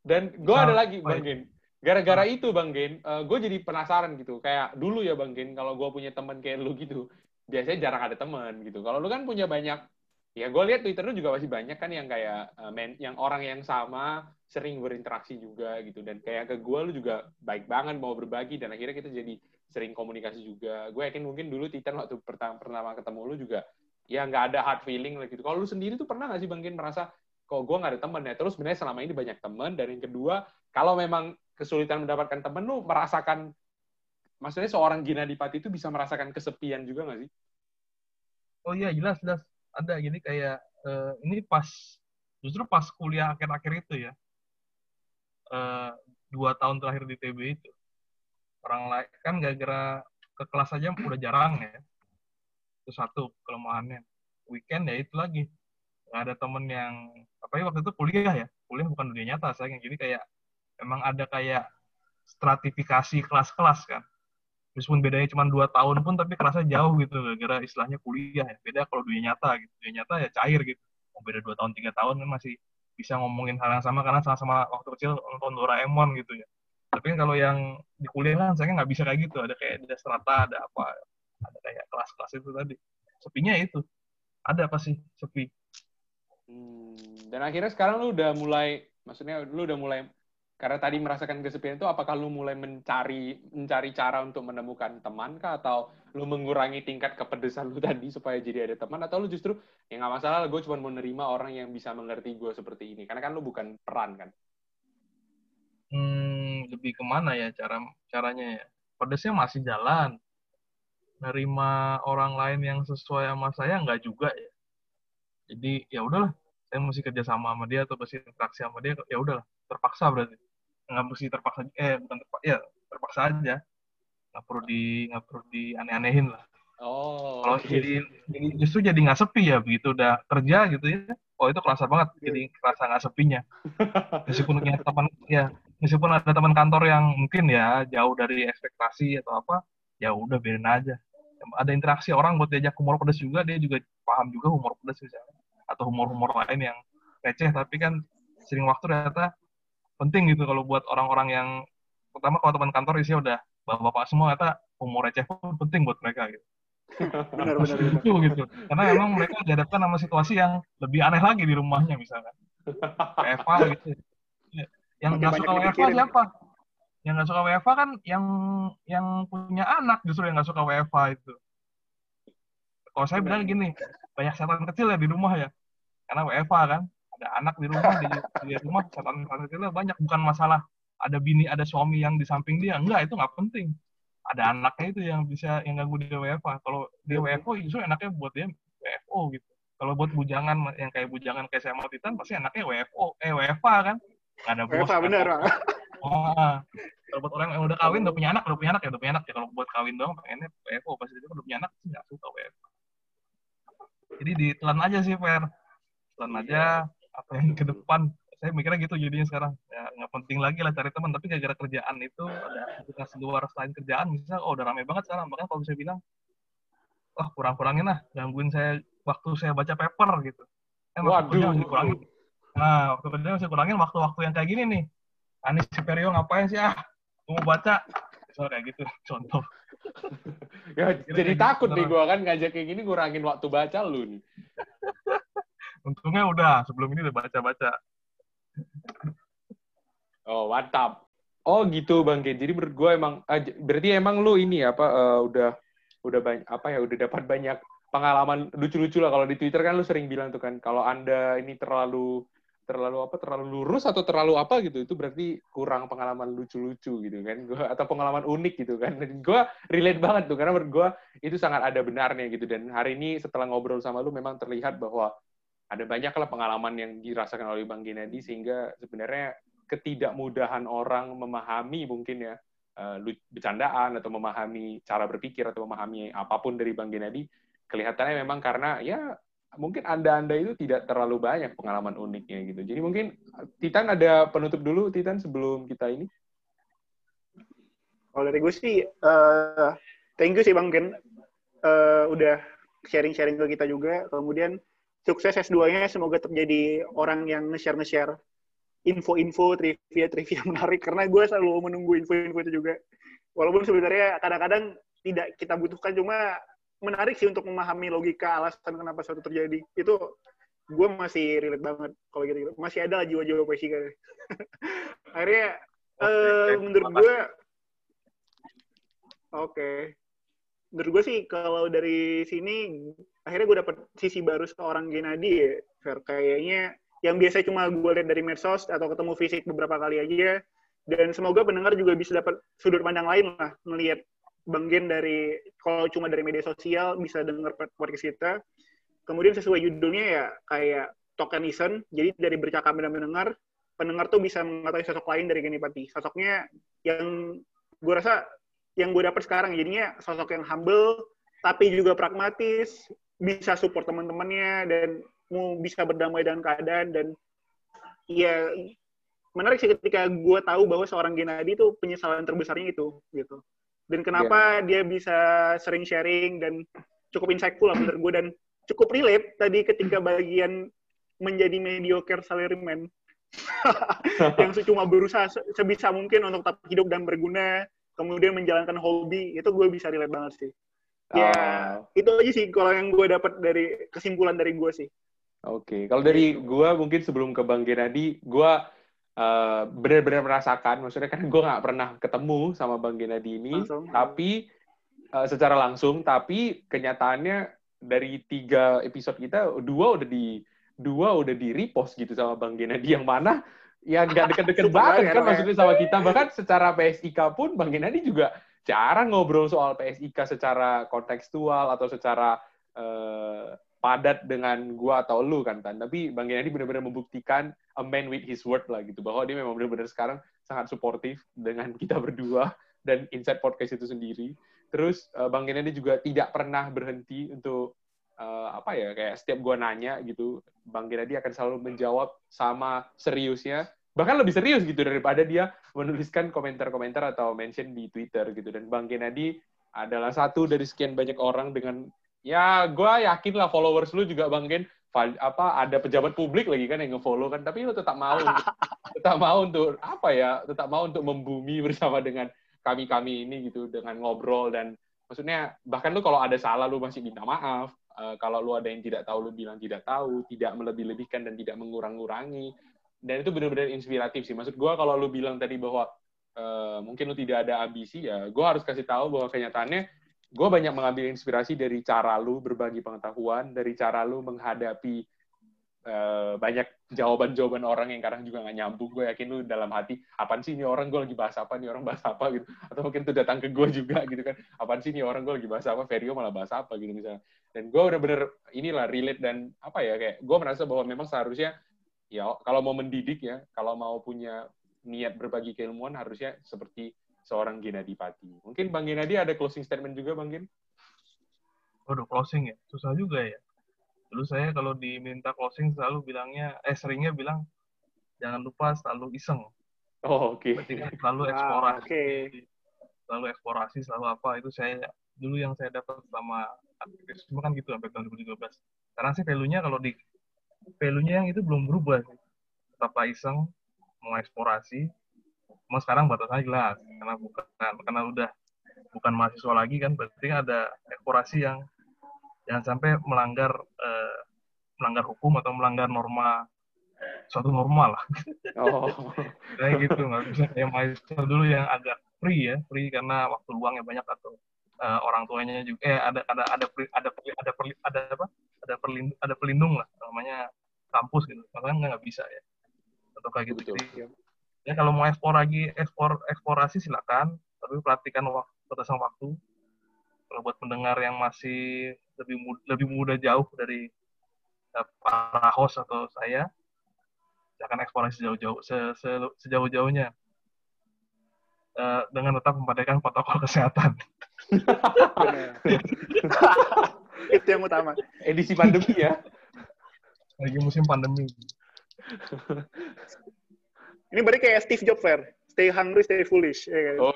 Dan gue Misal, ada lagi Bang itu? Gara-gara itu Bang Gen, gue jadi penasaran gitu. Kayak dulu ya Bang Gen, kalau gue punya teman kayak lu gitu, biasanya jarang ada teman gitu. Kalau lu kan punya banyak, ya gue lihat Twitter lu juga masih banyak kan yang kayak eh, men- yang orang yang sama sering berinteraksi juga gitu. Dan kayak ke gue lu juga baik banget mau berbagi dan akhirnya kita jadi sering komunikasi juga. Gue yakin mungkin dulu Titan waktu pertama pertama ketemu lu juga ya nggak ada hard feeling lah gitu. Kalau lu sendiri tuh pernah nggak sih Bang Gen merasa kok gue nggak ada temen ya. Terus sebenarnya selama ini banyak temen. Dan yang kedua, kalau memang kesulitan mendapatkan temen, lu merasakan, maksudnya seorang Gina Dipati itu bisa merasakan kesepian juga nggak sih? oh iya jelas jelas. Ada jadi kayak eh, ini pas justru pas kuliah akhir-akhir itu ya. Eh, dua tahun terakhir di TB itu. Orang lain kan gara-gara ke kelas aja udah jarang ya. Itu satu kelemahannya. Weekend ya itu lagi. Nggak ada temen yang apa ya waktu itu kuliah ya. Kuliah bukan dunia nyata saya jadi kayak emang ada kayak stratifikasi kelas-kelas kan? Meskipun bedanya cuma dua tahun pun tapi kerasa jauh gitu. Gara-gara istilahnya kuliah ya. Beda kalau dunia nyata gitu. Dunia nyata ya cair gitu. Mau beda dua tahun tiga tahun kan masih bisa ngomongin hal yang sama. Karena sama-sama waktu kecil nonton Doraemon gitu ya. Tapi kalau yang di kuliah kan saya nggak bisa kayak gitu. Ada kayak ada strata ada apa. Ada kayak kelas-kelas itu tadi. Sepinya itu. Ada apa sih? Sepi. Hmm, dan akhirnya sekarang lu udah mulai maksudnya lu udah mulai karena tadi merasakan kesepian itu apakah lu mulai mencari mencari cara untuk menemukan teman kah? Atau lu mengurangi tingkat kepedesan lu tadi supaya jadi ada teman? Atau lu justru ya nggak masalah gue cuma mau nerima orang yang bisa mengerti gue seperti ini. Karena kan lu bukan peran kan? Hmm, lebih ke mana ya cara caranya ya? Pedesnya masih jalan. Nerima orang lain yang sesuai sama saya nggak juga ya. Jadi ya udahlah saya mesti kerja sama sama dia atau mesti interaksi sama dia ya udahlah terpaksa berarti. Nggak mesti terpaksa eh bukan terpaksa ya terpaksa aja. Nggak perlu di nggak perlu di aneh-anehin lah. Oh kalau okay. jadi, jadi justru jadi nggak sepi ya begitu udah kerja gitu ya. Oh itu kerasa banget iya. jadi kerasa nggak sepinya. Meskipun punya teman ya meskipun ada teman kantor yang mungkin ya jauh dari ekspektasi atau apa ya udah biarin aja. Ada interaksi orang buat diajak humor pedas juga dia juga paham juga humor pedas misalnya. Atau humor-humor lain yang receh tapi kan sering waktu ternyata penting gitu kalau buat orang-orang yang pertama kalau teman kantor isinya udah bapak-bapak semua ternyata umur receh pun penting buat mereka gitu. benar, benar, itu gitu. Karena memang mereka dihadapkan sama situasi yang lebih aneh lagi di rumahnya misalnya. WFA gitu. Yang nggak suka WFA siapa? Yang nggak suka WFA kan yang yang punya anak justru yang nggak suka WFA itu. Kalau saya bilang gini, banyak setan kecil ya di rumah ya. Karena WFA kan ada anak di rumah di, di rumah setan kecilnya banyak. Bukan masalah ada bini ada suami yang di samping dia. Enggak itu nggak penting. Ada anaknya itu yang bisa yang ganggu dia WFA kalau dia WFO justru enaknya buat dia WFO gitu. Kalau buat bujangan yang kayak bujangan kayak saya mau Titan pasti anaknya WFO eh WFA kan? Nggak ada bos WFA bener. Oh, kalau buat orang yang udah kawin udah punya anak udah punya anak ya udah punya anak. Ya kalau buat kawin doang pengennya WFO pasti dia udah punya anak sih nggak suka WFA jadi ditelan aja sih Fer. Telan aja apa yang ke depan saya mikirnya gitu jadinya sekarang. Ya nggak penting lagi lah cari teman tapi gara-gara kerjaan itu ada aktivitas luar selain kerjaan misalnya oh udah rame banget sekarang. Bahkan kalau saya bilang wah kurang-kurangin lah gangguin saya waktu saya baca paper gitu. Eh, waktu kerja masih kurangin. Nah waktu kerja masih kurangin waktu-waktu yang kayak gini nih. Anis Superio ngapain sih ah? Mau baca. Soal kayak gitu contoh. Ya Kira jadi takut gitu, nih gue kan ngajak kayak gini ngurangin waktu baca lu nih Untungnya udah, sebelum ini udah baca-baca. Oh, mantap. Oh gitu Bang Ken. Jadi menurut gue emang berarti emang lu ini apa uh, udah udah banyak apa ya udah dapat banyak pengalaman lucu-lucu lah kalau di Twitter kan lu sering bilang tuh kan kalau Anda ini terlalu terlalu apa terlalu lurus atau terlalu apa gitu itu berarti kurang pengalaman lucu-lucu gitu kan gua atau pengalaman unik gitu kan dan gue relate banget tuh karena menurut gue itu sangat ada benarnya gitu dan hari ini setelah ngobrol sama lu memang terlihat bahwa ada banyak lah pengalaman yang dirasakan oleh Bang Gennady sehingga sebenarnya ketidakmudahan orang memahami mungkin ya uh, bercandaan atau memahami cara berpikir atau memahami apa pun dari Bang Gennady kelihatannya memang karena ya mungkin anda-anda itu tidak terlalu banyak pengalaman uniknya gitu. Jadi mungkin Titan ada penutup dulu Titan sebelum kita ini. Kalau dari gue sih, uh, thank you sih Bang Gen. Uh, udah sharing-sharing ke kita juga. Kemudian sukses S2-nya semoga terjadi orang yang nge-share nge-share info-info trivia-trivia menarik karena gue selalu menunggu info-info itu juga. Walaupun sebenarnya kadang-kadang tidak kita butuhkan cuma menarik sih untuk memahami logika alasan kenapa suatu terjadi. Itu gue masih relate banget kalau gitu, -gitu. masih ada jiwa-jiwa puisi kan akhirnya okay, uh, menurut gue oke. okay. Menurut gue sih kalau dari sini akhirnya gue dapet sisi baru seorang Genadi ya, Fer. Kayaknya yang biasa cuma gue lihat dari medsos atau ketemu fisik beberapa kali aja. Dan semoga pendengar juga bisa dapat sudut pandang lain lah, melihat Bang Gen dari, kalau cuma dari media sosial, bisa dengar podcast kita. Kemudian sesuai judulnya ya, kayak tokenism, jadi dari bercakap dan mendengar, pendengar tuh bisa mengetahui sosok lain dari Genipati. Sosoknya yang gue rasa yang gue dapet sekarang. Jadinya sosok yang humble tapi juga pragmatis bisa support teman-temannya dan mau bisa berdamai dengan keadaan dan ya menarik sih ketika gue tahu bahwa seorang Genadi itu penyesalan terbesarnya itu gitu. Dan kenapa yeah. dia bisa sering sharing dan cukup insightful lah menurut gue dan cukup relate tadi ketika bagian menjadi mediocre salaryman yang cuma berusaha sebisa mungkin untuk tetap hidup dan berguna, kemudian menjalankan hobi, itu gue bisa relate banget sih. Ya, oh. itu aja sih kalau yang gue dapat dari kesimpulan dari gue sih. Oke, okay. kalau dari gue mungkin sebelum ke Bang Genadi, gue uh, benar-benar merasakan, maksudnya kan gue nggak pernah ketemu sama Bang Genadi ini, langsung. tapi uh, secara langsung, tapi kenyataannya dari tiga episode kita, dua udah di dua udah di repost gitu sama Bang Genadi yang mana ya nggak deket-deket banget kan maksudnya sama kita bahkan secara PSIK pun Bang Genadi juga jarang ngobrol soal PSIK secara kontekstual atau secara uh, padat dengan gua atau lu kan Tan. Tapi Bang Genadi benar-benar membuktikan a man with his word lah gitu bahwa dia memang benar-benar sekarang sangat suportif dengan kita berdua dan Inside Podcast itu sendiri. Terus uh, Bang Genadi juga tidak pernah berhenti untuk uh, apa ya kayak setiap gua nanya gitu, Bang Genadi akan selalu menjawab sama seriusnya. Bahkan lebih serius gitu daripada dia menuliskan komentar-komentar atau mention di Twitter gitu. Dan Bang Kennedy adalah satu dari sekian banyak orang dengan ya gue yakin lah followers lu juga Bang Ken apa ada pejabat publik lagi kan yang ngefollow kan. Tapi lu tetap mau untuk, tetap mau untuk apa ya tetap mau untuk membumi bersama dengan kami kami ini gitu dengan ngobrol dan maksudnya bahkan lu kalau ada salah lu masih minta maaf uh, kalau lu ada yang tidak tahu lu bilang tidak tahu tidak melebih-lebihkan dan tidak mengurang-ngurangi dan itu benar-benar inspiratif sih. Maksud gue kalau lu bilang tadi bahwa uh, mungkin lu tidak ada ambisi ya, gue harus kasih tahu bahwa kenyataannya gue banyak mengambil inspirasi dari cara lu berbagi pengetahuan, dari cara lu menghadapi uh, banyak jawaban-jawaban orang yang kadang juga nggak nyambung. Gue yakin lu dalam hati, apaan sih ini orang gue lagi bahas apa, nih orang bahas apa gitu. Atau mungkin tuh datang ke gue juga gitu kan, apaan sih ini orang gue lagi bahas apa, Ferio malah bahas apa gitu misalnya. Dan gue bener-bener inilah relate dan apa ya, kayak gue merasa bahwa memang seharusnya ya kalau mau mendidik ya, kalau mau punya niat berbagi keilmuan harusnya seperti seorang Genadi Pati. Mungkin Bang Genadi ada closing statement juga Bang Gen? Waduh, closing ya? Susah juga ya. Dulu saya kalau diminta closing selalu bilangnya, eh seringnya bilang, jangan lupa selalu iseng. Oh, oke. Okay. Kan selalu eksplorasi. Ah, okay. Selalu eksplorasi, selalu apa. Itu saya dulu yang saya dapat sama aktivisme kan gitu sampai tahun 2012. Karena sih value-nya kalau di value-nya yang itu belum berubah sih. Tetap iseng, mau eksplorasi. Mau sekarang batasannya jelas, karena bukan karena udah bukan mahasiswa lagi kan, berarti ada eksplorasi yang jangan sampai melanggar eh, melanggar hukum atau melanggar norma suatu normal lah. Oh. kayak gitu nggak bisa kayak mahasiswa dulu yang agak free ya, free karena waktu luangnya banyak atau uh, orang tuanya juga eh ada ada ada ada ada ada, ada apa? Ada perlindung, ada pelindung lah namanya kampus gitu. Makanya nggak bisa ya. Atau kayak gitu. Jadi, ya kalau mau ekspor lagi ekspor eksplorasi silakan tapi perhatikan waktu batasan waktu. Kalau buat pendengar yang masih lebih muda, lebih muda jauh dari uh, para host atau saya akan eksplorasi sejauh-jauh se, se, sejauh-jauhnya uh, dengan tetap memperhatikan protokol kesehatan. itu yang utama. Edisi pandemi ya. Lagi musim pandemi. Ini berarti kayak Steve Jobs, Fair. Stay hungry, stay foolish. Ya kan? Oh,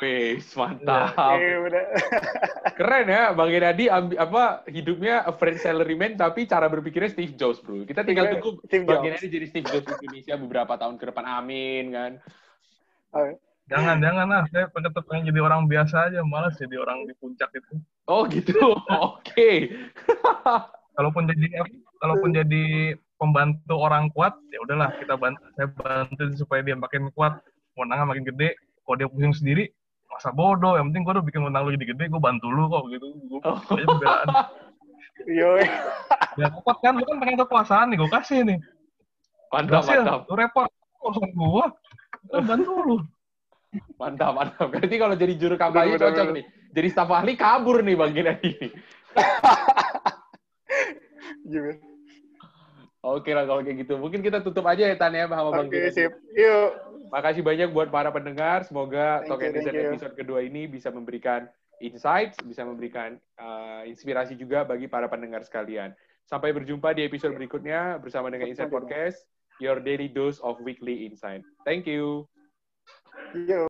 mantap. Ya, ya, Keren ya, Bang Genadi apa hidupnya a French salaryman tapi cara berpikirnya Steve Jobs, bro. Kita tinggal tunggu Bang Genadi jadi Steve Jobs Indonesia beberapa tahun ke depan. Amin kan. Jangan, jangan lah. Saya tetap pengen jadi orang biasa aja. Malas jadi orang di puncak itu. Oh gitu. Oke. Okay. kalaupun jadi kalaupun jadi pembantu orang kuat, ya udahlah kita bantu. Saya bantu supaya dia makin kuat, menangnya makin gede. Kalau dia pusing sendiri, masa bodoh. Yang penting gue udah bikin menang lu jadi gede, gue bantu lu kok gitu. Gue oh. aja pembelaan. Yo. ya kuat kan, lu kan pengen kekuasaan nih, gue kasih nih. Mantap, Berhasil, mantap. Lu repot, urusan gue. Gue bantu lu. Mantap, mantap. Berarti kalau jadi juru kampanye cocok nih. Jadi staf ahli kabur nih Bang Gina ini. Oke lah kalau kayak gitu. Mungkin kita tutup aja ya Tanya sama Bang Oke, sip. Yuk. Makasih banyak buat para pendengar. Semoga Talk Netizen episode kedua ini bisa memberikan insights, bisa memberikan uh, inspirasi juga bagi para pendengar sekalian. Sampai berjumpa di episode berikutnya bersama dengan Insight Podcast, your daily dose of weekly insight. Thank you. Yo.